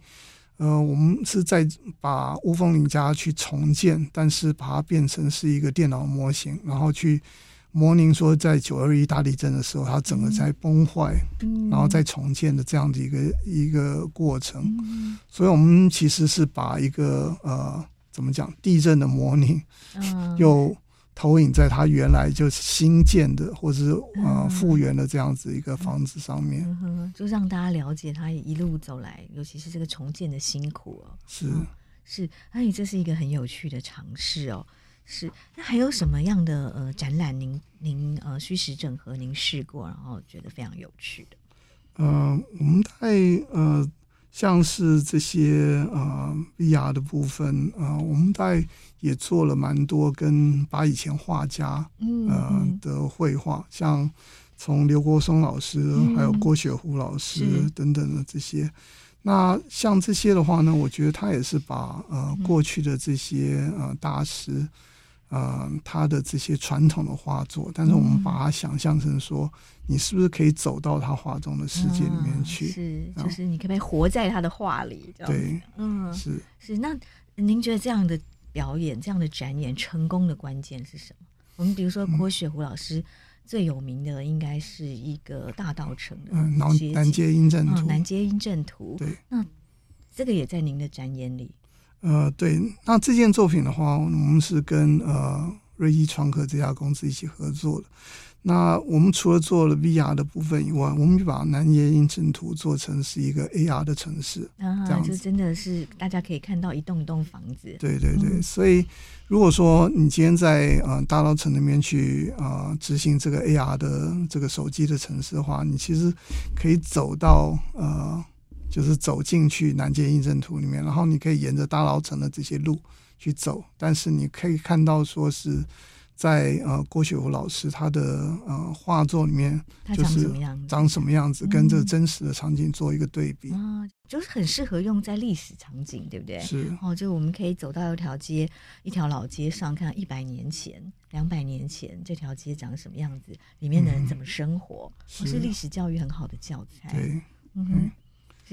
呃，我们是在把乌峰林家去重建，但是把它变成是一个电脑模型，然后去。模拟说，在九二一大地震的时候，它整个在崩坏，嗯、然后再重建的这样的一个一个过程。嗯、所以，我们其实是把一个呃，怎么讲，地震的模拟，嗯、又投影在它原来就是新建的或者是呃复原的这样子一个房子上面，就让大家了解它一路走来，尤其是这个重建的辛苦哦。是、嗯、是，而且这是一个很有趣的尝试哦。是，那还有什么样的呃展览您您呃虚实整合您试过，然后觉得非常有趣的？呃，我们在呃，像是这些呃 VR 的部分，呃，我们在也做了蛮多跟把以前画家呃的绘画，像从刘国松老师，还有郭雪湖老师等等的这些。那像这些的话呢，我觉得他也是把呃过去的这些呃大师，呃他的这些传统的画作，但是我们把它想象成说，你是不是可以走到他画中的世界里面去？嗯、是，就是你可不可以活在他的画里？对，嗯，是是。那您觉得这样的表演、这样的展演成功的关键是什么？我们比如说郭雪湖老师。嗯最有名的应该是一个大道城的，嗯，南南街阴阵图，南街阴阵图。对，那这个也在您的展演里。呃，对，那这件作品的话，我们是跟呃瑞意创客这家公司一起合作的。那我们除了做了 VR 的部分以外，我们就把南街阴阵图做成是一个 AR 的城市，啊、这样子就真的是大家可以看到一栋一栋房子。对对对，嗯、所以如果说你今天在呃大稻城那边去呃执行这个 AR 的这个手机的城市的话，你其实可以走到呃，就是走进去南街印证图里面，然后你可以沿着大牢城的这些路去走，但是你可以看到说是。在呃郭雪湖老师他的呃画作里面，就是长什么样子，跟这个真实的场景做一个对比。啊、嗯，就是很适合用在历史场景，对不对？是。哦，就我们可以走到一条街，一条老街上，看一百年前、两百年前这条街长什么样子，里面的人怎么生活，嗯、是历史教育很好的教材。对，嗯哼，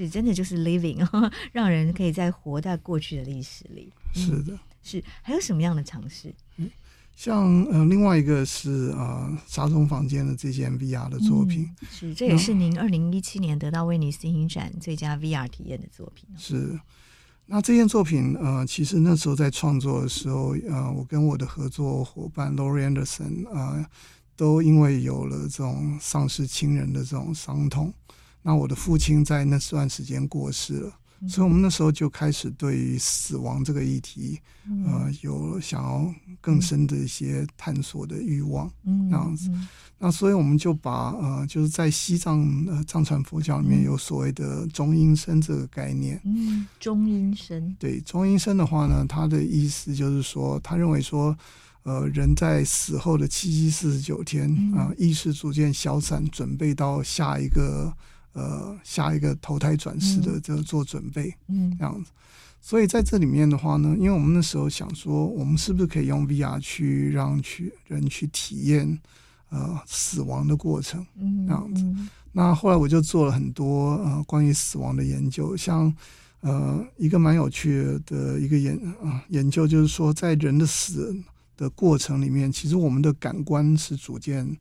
是真的就是 living，让人可以在活在过去的历史里。嗯、是的，是还有什么样的尝试？嗯像呃，另外一个是呃，沙中房间的这件 VR 的作品，嗯、是这也是您二零一七年得到威尼斯影展最佳 VR 体验的作品。是，那这件作品呃，其实那时候在创作的时候，呃，我跟我的合作伙伴 Laurie Anderson 呃，都因为有了这种丧失亲人的这种伤痛，那我的父亲在那段时间过世了。所以，我们那时候就开始对于死亡这个议题，嗯、呃，有想要更深的一些探索的欲望，嗯，那样子。嗯、那所以，我们就把呃，就是在西藏呃藏传佛教里面有所谓的中阴身这个概念，嗯，中阴身。对，中阴身的话呢，他的意思就是说，他认为说，呃，人在死后的七七四十九天啊、呃，意识逐渐消散，准备到下一个。呃，下一个投胎转世的这做准备，嗯，这样子。所以在这里面的话呢，因为我们那时候想说，我们是不是可以用 VR 去让去人去体验呃死亡的过程，嗯，这样子。那后来我就做了很多呃关于死亡的研究，像呃一个蛮有趣的一个研啊、呃、研究，就是说在人的死的过程里面，其实我们的感官是逐渐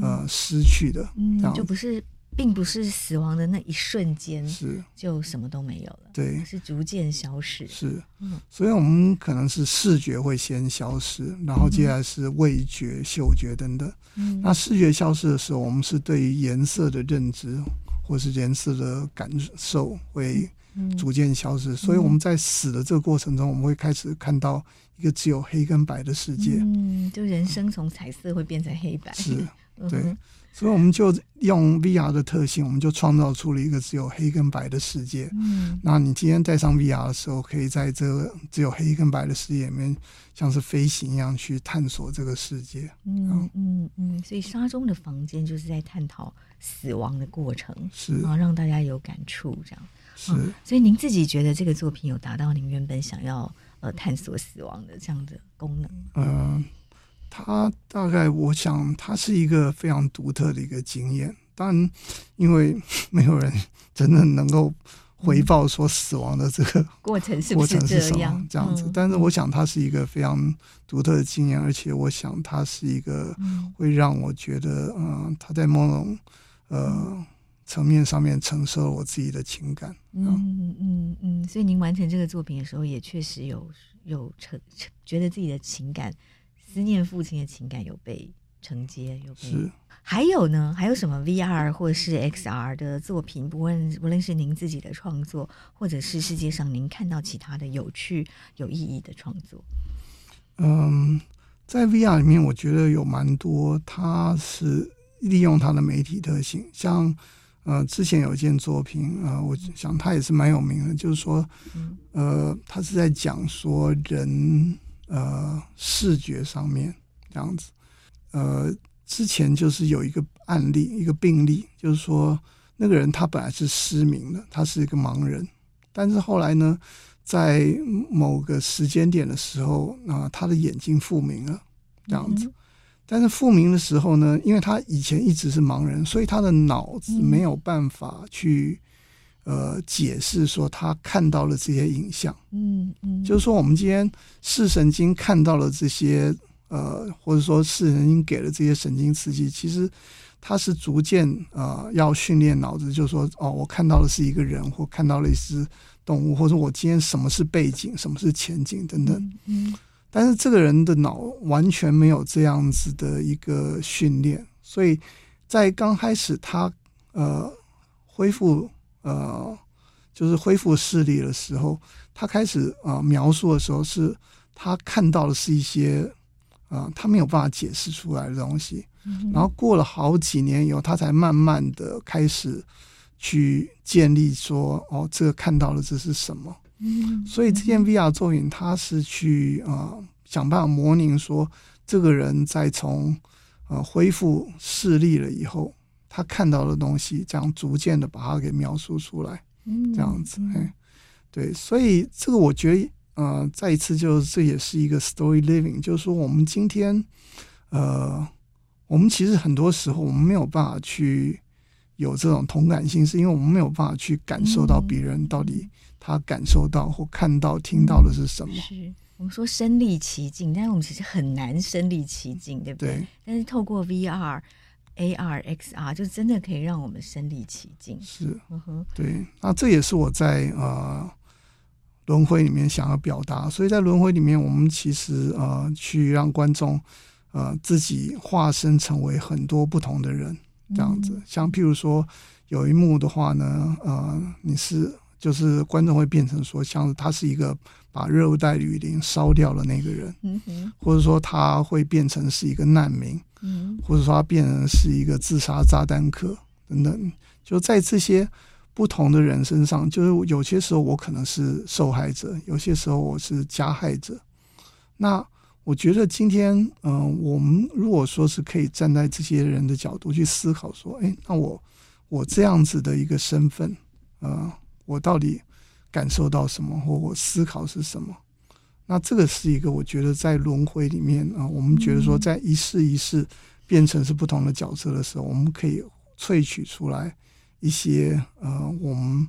呃失去的，嗯，这样就不是。并不是死亡的那一瞬间是就什么都没有了，对，是逐渐消失。是，嗯所以我们可能是视觉会先消失，然后接下来是味觉、嗅觉等等。嗯，那视觉消失的时候，我们是对于颜色的认知或是颜色的感受会逐渐消失。所以我们在死的这个过程中，我们会开始看到一个只有黑跟白的世界。嗯，就人生从彩色会变成黑白。是，对。所以我们就用 VR 的特性，我们就创造出了一个只有黑跟白的世界。嗯，那你今天戴上 VR 的时候，可以在这个只有黑跟白的世界里面，像是飞行一样去探索这个世界。嗯嗯嗯，所以沙中的房间就是在探讨死亡的过程，是啊，让大家有感触这样。是，所以您自己觉得这个作品有达到您原本想要呃探索死亡的这样的功能？嗯。他大概，我想，他是一个非常独特的一个经验。当然，因为没有人真的能够回报说死亡的这个 过程是过程是什么这样子。但是，我想他是一个非常独特的经验，而且我想他是一个会让我觉得，嗯，他在某种呃层面上面承受了我自己的情感。嗯嗯嗯。所以，您完成这个作品的时候，也确实有有承觉得自己的情感。思念父亲的情感有被承接，有被是还有呢？还有什么 VR 或是 XR 的作品？不论不论是您自己的创作，或者是世界上您看到其他的有趣、有意义的创作。嗯，在 VR 里面，我觉得有蛮多，它是利用它的媒体特性，像呃，之前有一件作品，呃，我想它也是蛮有名的，就是说，呃，他是在讲说人呃视觉上面这样子。呃，之前就是有一个案例，一个病例，就是说那个人他本来是失明的，他是一个盲人，但是后来呢，在某个时间点的时候，啊、呃，他的眼睛复明了，这样子。但是复明的时候呢，因为他以前一直是盲人，所以他的脑子没有办法去呃解释说他看到了这些影像。嗯嗯，就是说我们今天视神经看到了这些呃，或者说视神经给了这些神经刺激，其实他是逐渐呃要训练脑子，就是说哦，我看到的是一个人，或看到了一只动物，或者我今天什么是背景，什么是前景等等。嗯。但是这个人的脑完全没有这样子的一个训练，所以在刚开始他呃恢复呃就是恢复视力的时候，他开始呃描述的时候，是他看到的是一些啊、呃、他没有办法解释出来的东西，然后过了好几年以后，他才慢慢的开始去建立说哦，这个看到了这是什么。嗯，所以这件 VR 作品，他是去啊、呃、想办法模拟说，这个人在从呃恢复视力了以后，他看到的东西，这样逐渐的把它给描述出来，这样子，哎，对，所以这个我觉得，呃，再一次就是这也是一个 story living，就是说我们今天，呃，我们其实很多时候我们没有办法去有这种同感性，是因为我们没有办法去感受到别人到底。他感受到或看到、听到的是什么？是我们说身临其境，但是我们其实很难身临其境，对不对？对。但是透过 VR、AR、XR，就真的可以让我们身临其境。是，嗯哼，对。那这也是我在呃轮回里面想要表达。所以在轮回里面，我们其实呃去让观众呃自己化身成为很多不同的人，这样子。嗯、像譬如说有一幕的话呢，呃，你是。就是观众会变成说，像是他是一个把热带雨林烧掉了那个人，或者说他会变成是一个难民，或者说他变成是一个自杀炸弹客等等。就在这些不同的人身上，就是有些时候我可能是受害者，有些时候我是加害者。那我觉得今天，嗯、呃，我们如果说是可以站在这些人的角度去思考，说，哎，那我我这样子的一个身份，呃。我到底感受到什么，或我思考是什么？那这个是一个我觉得在轮回里面啊，我们觉得说在一世一世变成是不同的角色的时候，我们可以萃取出来一些呃我们。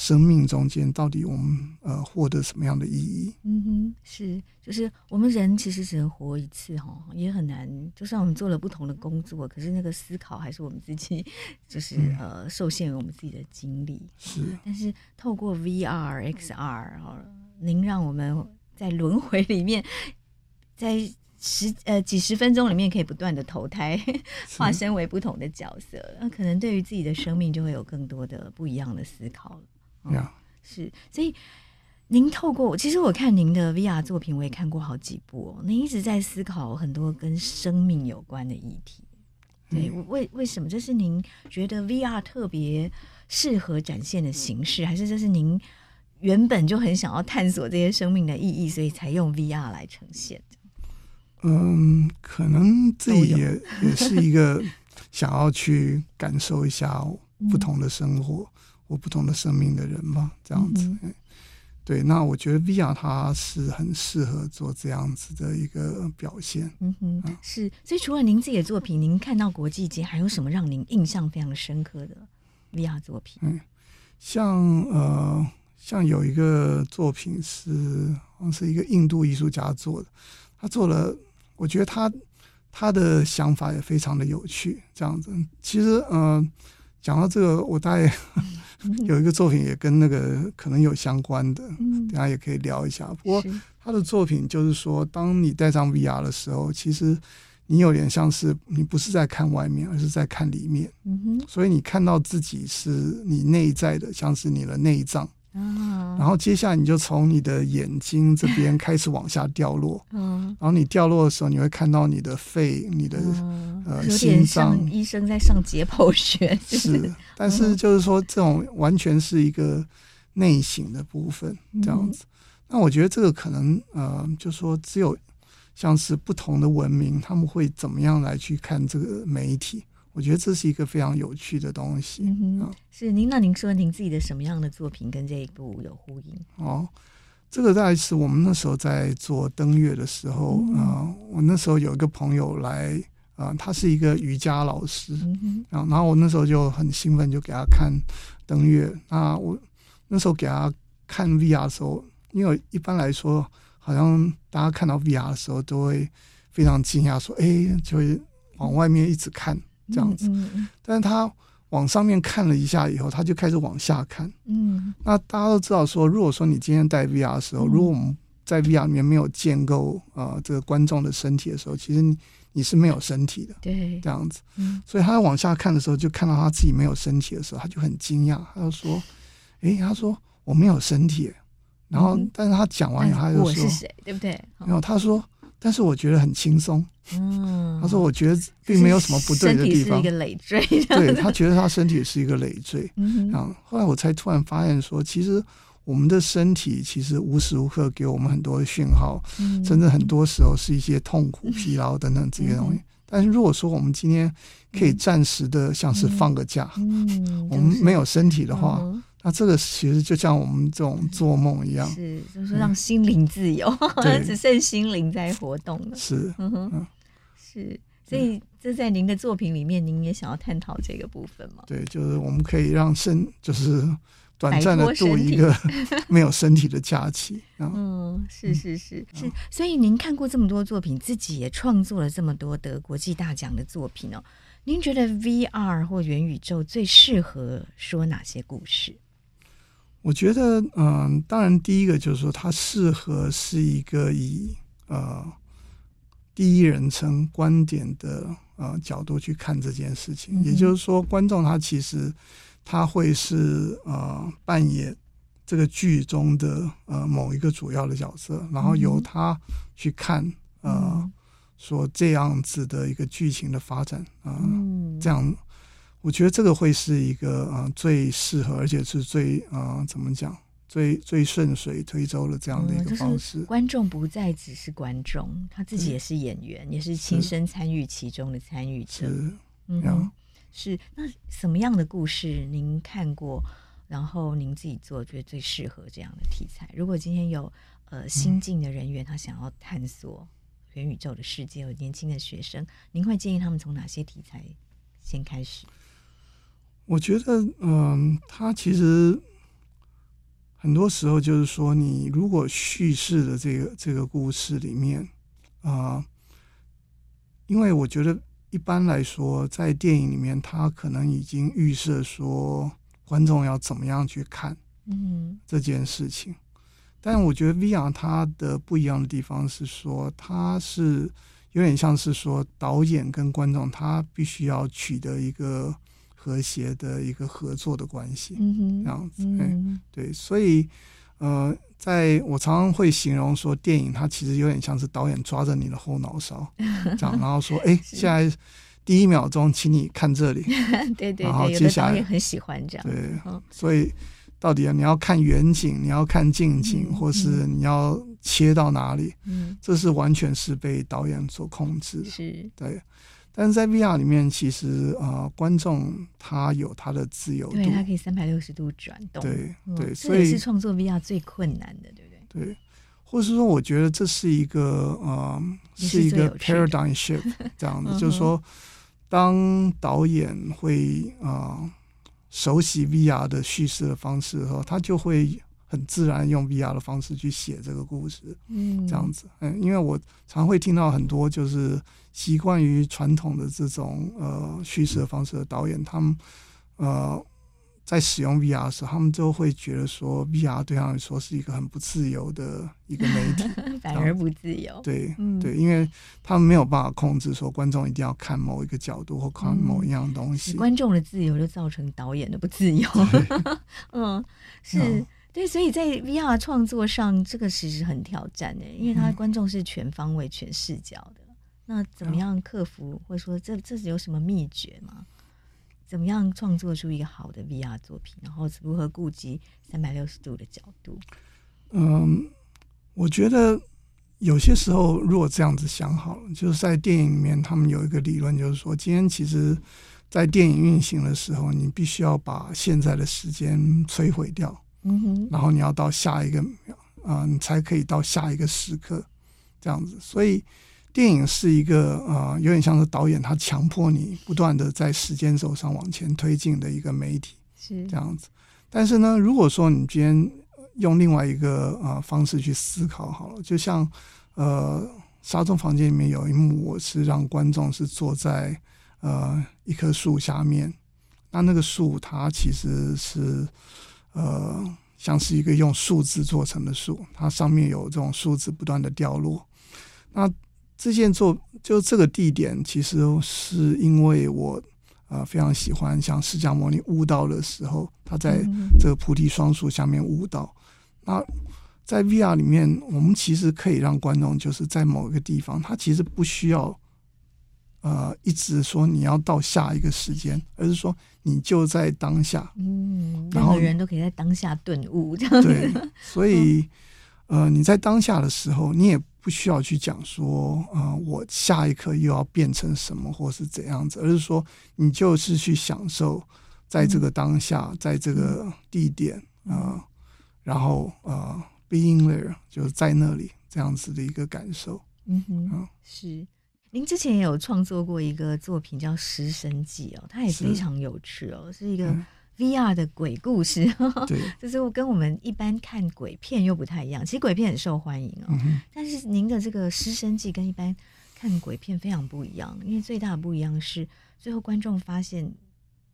生命中间到底我们呃获得什么样的意义？嗯哼，是就是我们人其实只能活一次哈，也很难。就算我们做了不同的工作，可是那个思考还是我们自己，就是、嗯、呃受限于我们自己的经历。是，但是透过 VR、XR，您让我们在轮回里面，在十呃几十分钟里面可以不断的投胎，化身为不同的角色，那可能对于自己的生命就会有更多的不一样的思考了。是，所以您透过其实我看您的 VR 作品，我也看过好几部哦。您一直在思考很多跟生命有关的议题，对，嗯、为为什么？这是您觉得 VR 特别适合展现的形式，还是这是您原本就很想要探索这些生命的意义，所以才用 VR 来呈现？嗯，可能自己也也是一个 想要去感受一下不同的生活。嗯过不同的生命的人吧，这样子，嗯、对。那我觉得 VR 它是很适合做这样子的一个表现。嗯哼，啊、是。所以除了您自己的作品，您看到国际间还有什么让您印象非常深刻的 VR 作品？嗯，像呃，像有一个作品是，好像是一个印度艺术家做的，他做了，我觉得他他的想法也非常的有趣。这样子，其实嗯。呃讲到这个，我大概有一个作品也跟那个可能有相关的，等下也可以聊一下。不过他的作品就是说，当你戴上 VR 的时候，其实你有点像是你不是在看外面，而是在看里面。所以你看到自己是你内在的，像是你的内脏嗯，然后接下来你就从你的眼睛这边开始往下掉落，嗯，然后你掉落的时候，你会看到你的肺、你的、嗯、呃心脏。医生在上解剖学，是 但是就是说，这种完全是一个内省的部分，这样子。那我觉得这个可能，呃，就是说，只有像是不同的文明，他们会怎么样来去看这个媒体？我觉得这是一个非常有趣的东西。嗯是您，那您说您自己的什么样的作品跟这一部有呼应？哦，这个大概是我们那时候在做登月的时候，嗯呃，我那时候有一个朋友来，呃，他是一个瑜伽老师，嗯哼，然后然后我那时候就很兴奋，就给他看登月。那我那时候给他看 VR 的时候，因为一般来说，好像大家看到 VR 的时候都会非常惊讶，说：“哎，就会往外面一直看这样子。嗯嗯但是他往上面看了一下以后，他就开始往下看。嗯那大家都知道说，如果说你今天戴 VR 的时候，嗯如果我们在 VR 里面没有建构呃这个观众的身体的时候，其实你你是没有身体的对，这样子。嗯所以他往下看的时候，就看到他自己没有身体的时候，他就很惊讶，他就说：“诶，他说我没有身体。”然后嗯，但是他讲完以后，他就说我是谁，对不对？：“然后。”他说：“但是我觉得很轻松。嗯，他说：“我觉得并没有什么不对的地方。身体是一个累赘，对他觉得他身体是一个累赘。嗯后后来我才突然发现说，其实我们的身体其实无时无刻给我们很多的讯号，嗯。甚至很多时候是一些痛苦、疲劳等等这些东西。但是如果说我们今天可以暂时的像是放个假，嗯，我们没有身体的的话，那这个其实就像我们这种做梦一样，是，就是让心灵自由，对只剩心灵在活动了。是嗯哼嗯，是，所以这在您的作品里面，您也想要探讨这个部分吗？对，就是我们可以让身就是短暂的度一个 没有身体的假期啊。嗯，是是是是，所以您看过这么多作品，自己也创作了这么多得国际大奖的作品哦。您觉得 VR 或元宇宙最适合说哪些故事？我觉得，嗯，当然，第一个就是说，它适合是一个以呃第一人称观点的呃角度去看这件事情。嗯也就是说，观众他其实他会是呃扮演这个剧中的呃某一个主要的角色，然后由他去看呃嗯说这样子的一个剧情的发展啊。呃嗯，这样，我觉得这个会是一个呃最适合，而且是最呃怎么讲，最最顺水推舟的这样的一个方式。嗯就是、观众不再只是观众，他自己也是演员，也是亲身参与其中的参与者。是，嗯哼，是。那什么样的故事您看过？然后您自己做，觉得最适合这样的题材？如果今天有呃新进的人员，他想要探索元宇宙的世界，有年轻的学生，您会建议他们从哪些题材先开始？我觉得，嗯、他其实很多时候就是说，你如果叙事的这个这个故事里面啊、呃，因为我觉得一般来说，在电影里面，他可能已经预设说观众要怎么样去看嗯这件事情。但我觉得 VR 它的不一样的地方是说，它是有点像是说导演跟观众他必须要取得一个和谐的一个合作的关系，嗯哼，这样子。嗯。哎，对，所以呃，在我常常会形容说，电影它其实有点像是导演抓着你的后脑勺，这样，然后说，哎，现在第一秒钟，请你看这里，对对然后接下来很喜欢这样。对嗯，所以到底你要看远景，你要看近景，嗯。或是你要切到哪里，嗯，这是完全是被导演所控制的。是，对，但是在 VR 里面，其实呃，观众他有他的自由度，对，他可以三百六十度转动。对嗯对所以是创作 VR 最困难的，对不对？对，或是说，我觉得这是一个呃，是是一个 paradigm shift 这样的，就是说，当导演会呃熟悉 VR 的叙事的方式的时候，他就会很自然用 VR 的方式去写这个故事，嗯，这样子。嗯，因为我常会听到很多就是习惯于传统的这种呃叙事的方式的导演，他们呃。在使用 VR 的时候，他们就会觉得说，VR 对他们来说是一个很不自由的一个媒体，反而不自由。对、嗯对，因为他们没有办法控制说观众一定要看某一个角度或看某一样东西。观众的自由就造成导演的不自由。嗯，是。嗯对，所以在 VR 创作上，这个其实很挑战的，因为他观众是全方位、全视角的。嗯、那怎么样克服，或者说这这是有什么秘诀吗？怎么样创作出一个好的 VR 作品？然后如何顾及三百六十度的角度？嗯，我觉得有些时候如果这样子想好了，就是在电影里面，他们有一个理论，就是说，今天其实，在电影运行的时候，你必须要把现在的时间摧毁掉。嗯哼，然后你要到下一个秒啊、呃，你才可以到下一个时刻，这样子。所以电影是一个呃，有点像是导演他强迫你不断的在时间轴上往前推进的一个媒体，是这样子。但是呢，如果说你今天用另外一个呃方式去思考好了，就像呃沙中房间里面有一幕，我是让观众是坐在呃一棵树下面，那那个树它其实是。呃，像是一个用树枝做成的树，它上面有这种树枝不断的掉落。那这件作就这个地点，其实是因为我呃非常喜欢像释迦牟尼悟道的时候，他在这个菩提双树下面悟道。那在 VR 里面，我们其实可以让观众就是在某一个地方，他其实不需要。呃，一直说你要到下一个时间，而是说你就在当下。嗯，然后人都可以在当下顿悟这样子。对，所以呃，你在当下的时候，你也不需要去讲说，呃，我下一刻又要变成什么，或是怎样子，而是说你就是去享受在这个当下，在这个地点啊、呃，然后呃，being there 就是在那里这样子的一个感受。嗯哼，呃、是。您之前也有创作过一个作品叫《尸生记》哦，它也非常有趣哦，是，是一个 VR 的鬼故事。对，就是我跟我们一般看鬼片又不太一样。其实鬼片很受欢迎哦，嗯、但是您的这个《尸生记》跟一般看鬼片非常不一样，因为最大的不一样是最后观众发现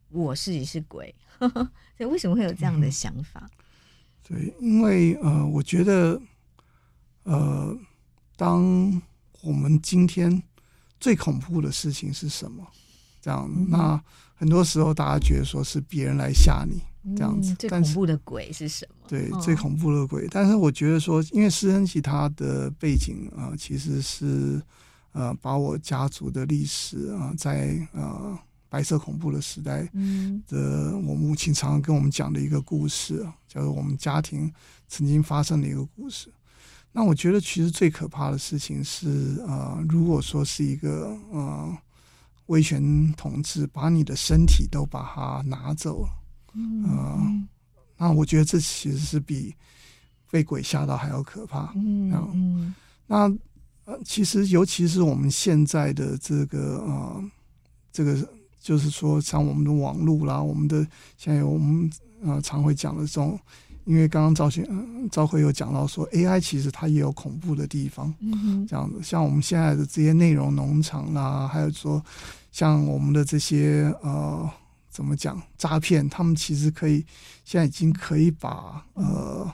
我自己是鬼。所以为什么会有这样的想法？嗯、对，因为呃，我觉得呃，当我们今天。最恐怖的事情是什么？这样，嗯、那很多时候大家觉得说是别人来吓你这样子。嗯、最恐怖的鬼是什么？对，哦、最恐怖的鬼。但是我觉得说，因为施恩奇他的背景啊、呃，其实是呃，把我家族的历史啊、呃，在呃白色恐怖的时代的我母亲常常跟我们讲的一个故事，叫做我们家庭曾经发生的一个故事。那我觉得，其实最可怕的事情是，呃，如果说是一个呃威权统治把你的身体都把它拿走了，呃，嗯、那我觉得这其实是比被鬼吓到还要可怕。嗯，嗯那呃，其实尤其是我们现在的这个呃，这个就是说，像我们的网络啦，我们的现在我们呃常会讲的这种。因为刚刚赵学赵辉有讲到说，AI 其实它也有恐怖的地方，嗯、这样子，像我们现在的这些内容农场啦，还有说像我们的这些呃，怎么讲诈骗，他们其实可以现在已经可以把呃，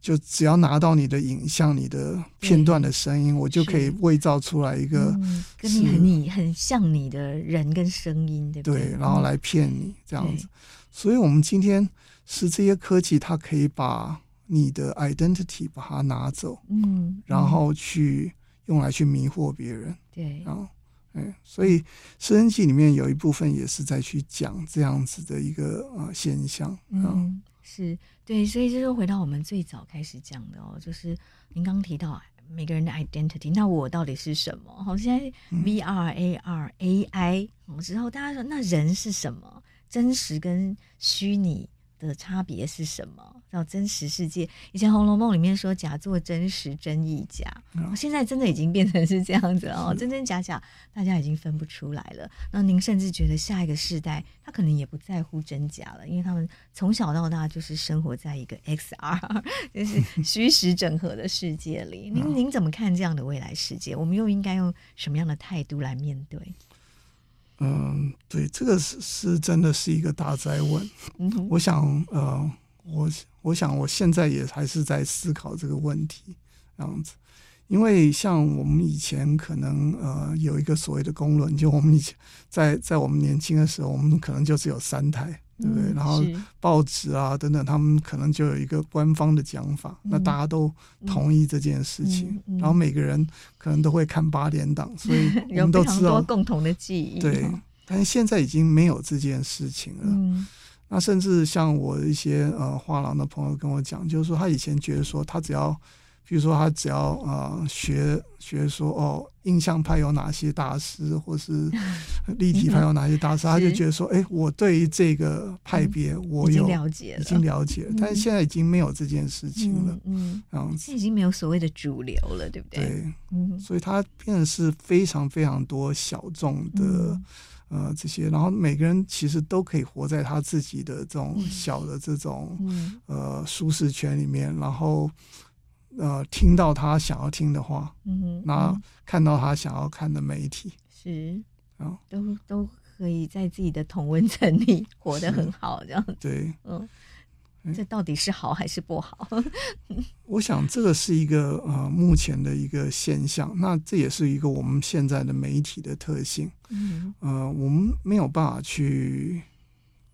就只要拿到你的影像、你的片段的声音，我就可以伪造出来一个、嗯、跟你很你很像你的人跟声音，对不对？对，然后来骗你这样子，所以我们今天。是这些科技，它可以把你的 identity 把它拿走，嗯，嗯，然后去用来去迷惑别人，对，然后，哎，所以《尸生记》里面有一部分也是在去讲这样子的一个呃现象，嗯，是对，所以就是回到我们最早开始讲的哦，就是您刚提到每个人的 identity，那我到底是什么？好，现在 VR、AR、AI，之后大家说那人是什么？真实跟虚拟。的差别是什么？叫真实世界。以前《红楼梦》里面说“假作真实，真亦假”，嗯、现在真的已经变成是这样子哦，真真假假，大家已经分不出来了。那您甚至觉得下一个世代，他可能也不在乎真假了，因为他们从小到大就是生活在一个 XR，就是虚实整合的世界里。您、嗯、您怎么看这样的未来世界？我们又应该用什么样的态度来面对？嗯，对，这个是是真的是一个大灾问。我想，呃，我我想我现在也还是在思考这个问题，这样子。因为像我们以前可能呃有一个所谓的公论，就我们以前在在我们年轻的时候，我们可能就只有三台对不对？然后报纸啊等等，他们可能就有一个官方的讲法，那大家都同意这件事情，然后每个人可能都会看八点档，所以 我们都知道共同的记忆。对，但是现在已经没有这件事情了。那甚至像我一些呃画廊的朋友跟我讲，就是说他以前觉得说他只要。比如说，他只要呃学学说哦，印象派有哪些大师，或是 立体派有哪些大师，他就觉得说，哎，我对于这个派别我有了解，已经了解了。但是现在已经没有这件事情了，嗯，这样子。已经没有所谓的主流了，对不对？对，嗯，所以它变得是非常非常多小众的呃这些，然后每个人其实都可以活在他自己的这种小的这种呃舒适圈里面，然后。呃，听到他想要听的话，嗯哼，那看到他想要看的媒体，是。啊，都都可以在自己的同温层里活得很好，这样。子。对，嗯，这到底是好还是不好？我想这个是一个呃目前的一个现象，那这也是一个我们现在的媒体的特性。嗯，呃，我们没有办法去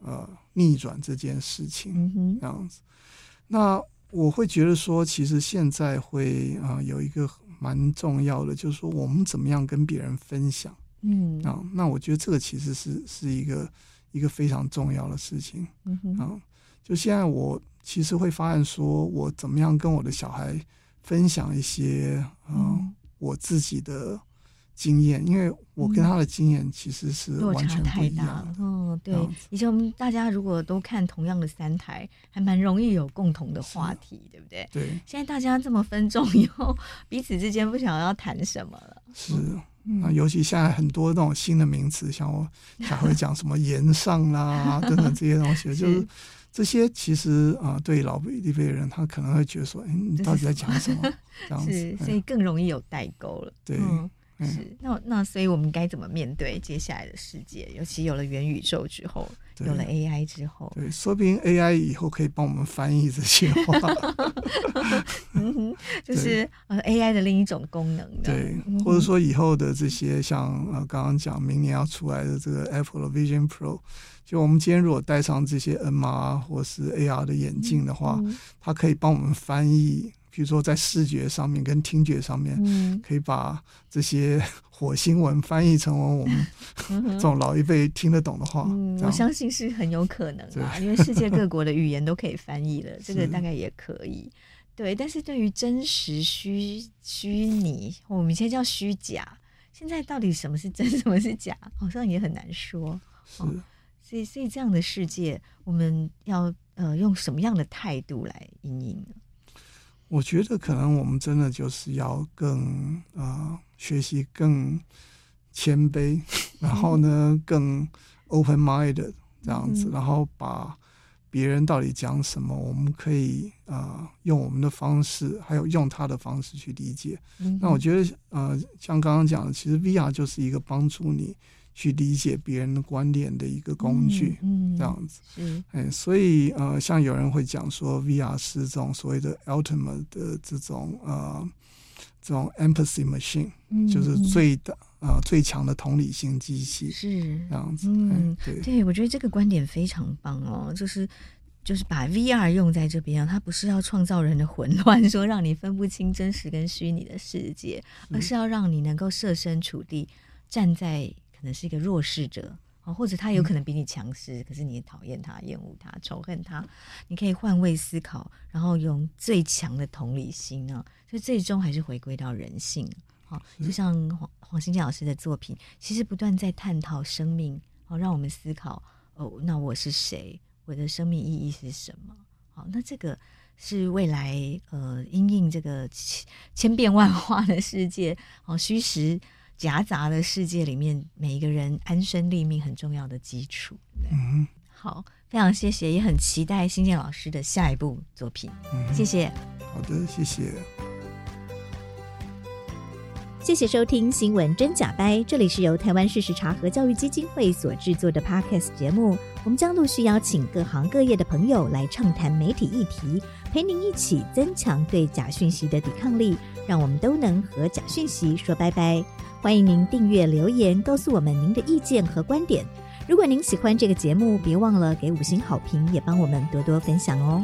呃逆转这件事情，嗯哼，这样子，那。我会觉得说，其实现在会啊、呃、有一个蛮重要的，就是说我们怎么样跟别人分享，嗯。啊，那我觉得这个其实是是一个一个非常重要的事情，嗯哼。啊，就现在我其实会发现说，我怎么样跟我的小孩分享一些啊、呃、我自己的。经验，因为我跟他的经验其实是。落差太大了。哦，对，以前我们大家如果都看同样的三台，还蛮容易有共同的话题，对不对？对。现在大家这么分众以后，彼此之间不晓得要谈什么了。是，那尤其现在很多那种新的名词，像我 才会讲什么言上啦 等等这些东西，就是这些其实啊，对老一辈人，他可能会觉得说，哎，你到底在讲什么？这样子，所以更容易有代沟了。对。是，那那所以我们该怎么面对接下来的世界？尤其有了元宇宙之后，有了 AI 之后，对，说不定 AI 以后可以帮我们翻译这些话，嗯，就是呃 AI 的另一种功能，对，或者。说以后的这些像呃刚刚讲明年要出来的这个 Apple 的 Vision Pro，就我们今天如果戴上这些 MR 或是 AR 的眼镜的话，嗯、它可以帮我们翻译。比如说，在视觉上面跟听觉上面，可以把这些 火星文翻译成为我们 这种老一辈听得懂的话。嗯，我相信是很有可能啊，因为世界各国的语言都可以翻译了，这个大概也可以。对，但是对于真实虚虚拟，我们以前叫虚假，现在到底什么是真，什么是假，好像也很难说。是，所以所以这样的世界，我们要呃用什么样的态度来因应呢？我觉得可能我们真的就是要更啊、呃，学习更谦卑，然后呢更 open minded 这样子，然后把别人到底讲什么，我们可以啊、呃、用我们的方式，还有用他的方式去理解。那我觉得呃，像刚刚讲的，其实 VR 就是一个帮助你。去理解别人的观点的一个工具，嗯，这样子，嗯，哎，所以呃，像有人会讲说，VR 是这种所谓的 ultimate 的这种呃，这种 empathy machine，嗯，就是最的啊、呃、最强的同理心机器，是。这样子，嗯，对，对，我觉得这个观点非常棒哦，就是就是把 VR 用在这边啊，它不是要创造人的混乱，说让你分不清真实跟虚拟的世界，而是要让你能够设身处地站在。可能是一个弱势者啊，或者他有可能比你强势，嗯、可是你也讨厌他、厌恶他、仇恨他。你可以换位思考，然后用最强的同理心啊，所以最终还是回归到人性。好，就像黄黄新建老师的作品，其实不断在探讨生命，好，让我们思考哦，那我是谁？我的生命意义是什么？好，那这个是未来呃，因应这个千变万化的世界，好，虚实。夹杂的世界里面，每一个人安身立命很重要的基础。嗯，好，非常谢谢，也很期待新建老师的下一部作品。嗯，谢谢。好的，谢谢。谢谢收听《新闻真假掰》，这里是由台湾事实查核教育基金会所制作的 Podcast 节目。我们将陆续邀请各行各业的朋友来畅谈媒体议题，陪您一起增强对假讯息的抵抗力，让我们都能和假讯息说拜拜。欢迎您订阅留言，告诉我们您的意见和观点。如果您喜欢这个节目，别忘了给五星好评，也帮我们多多分享哦。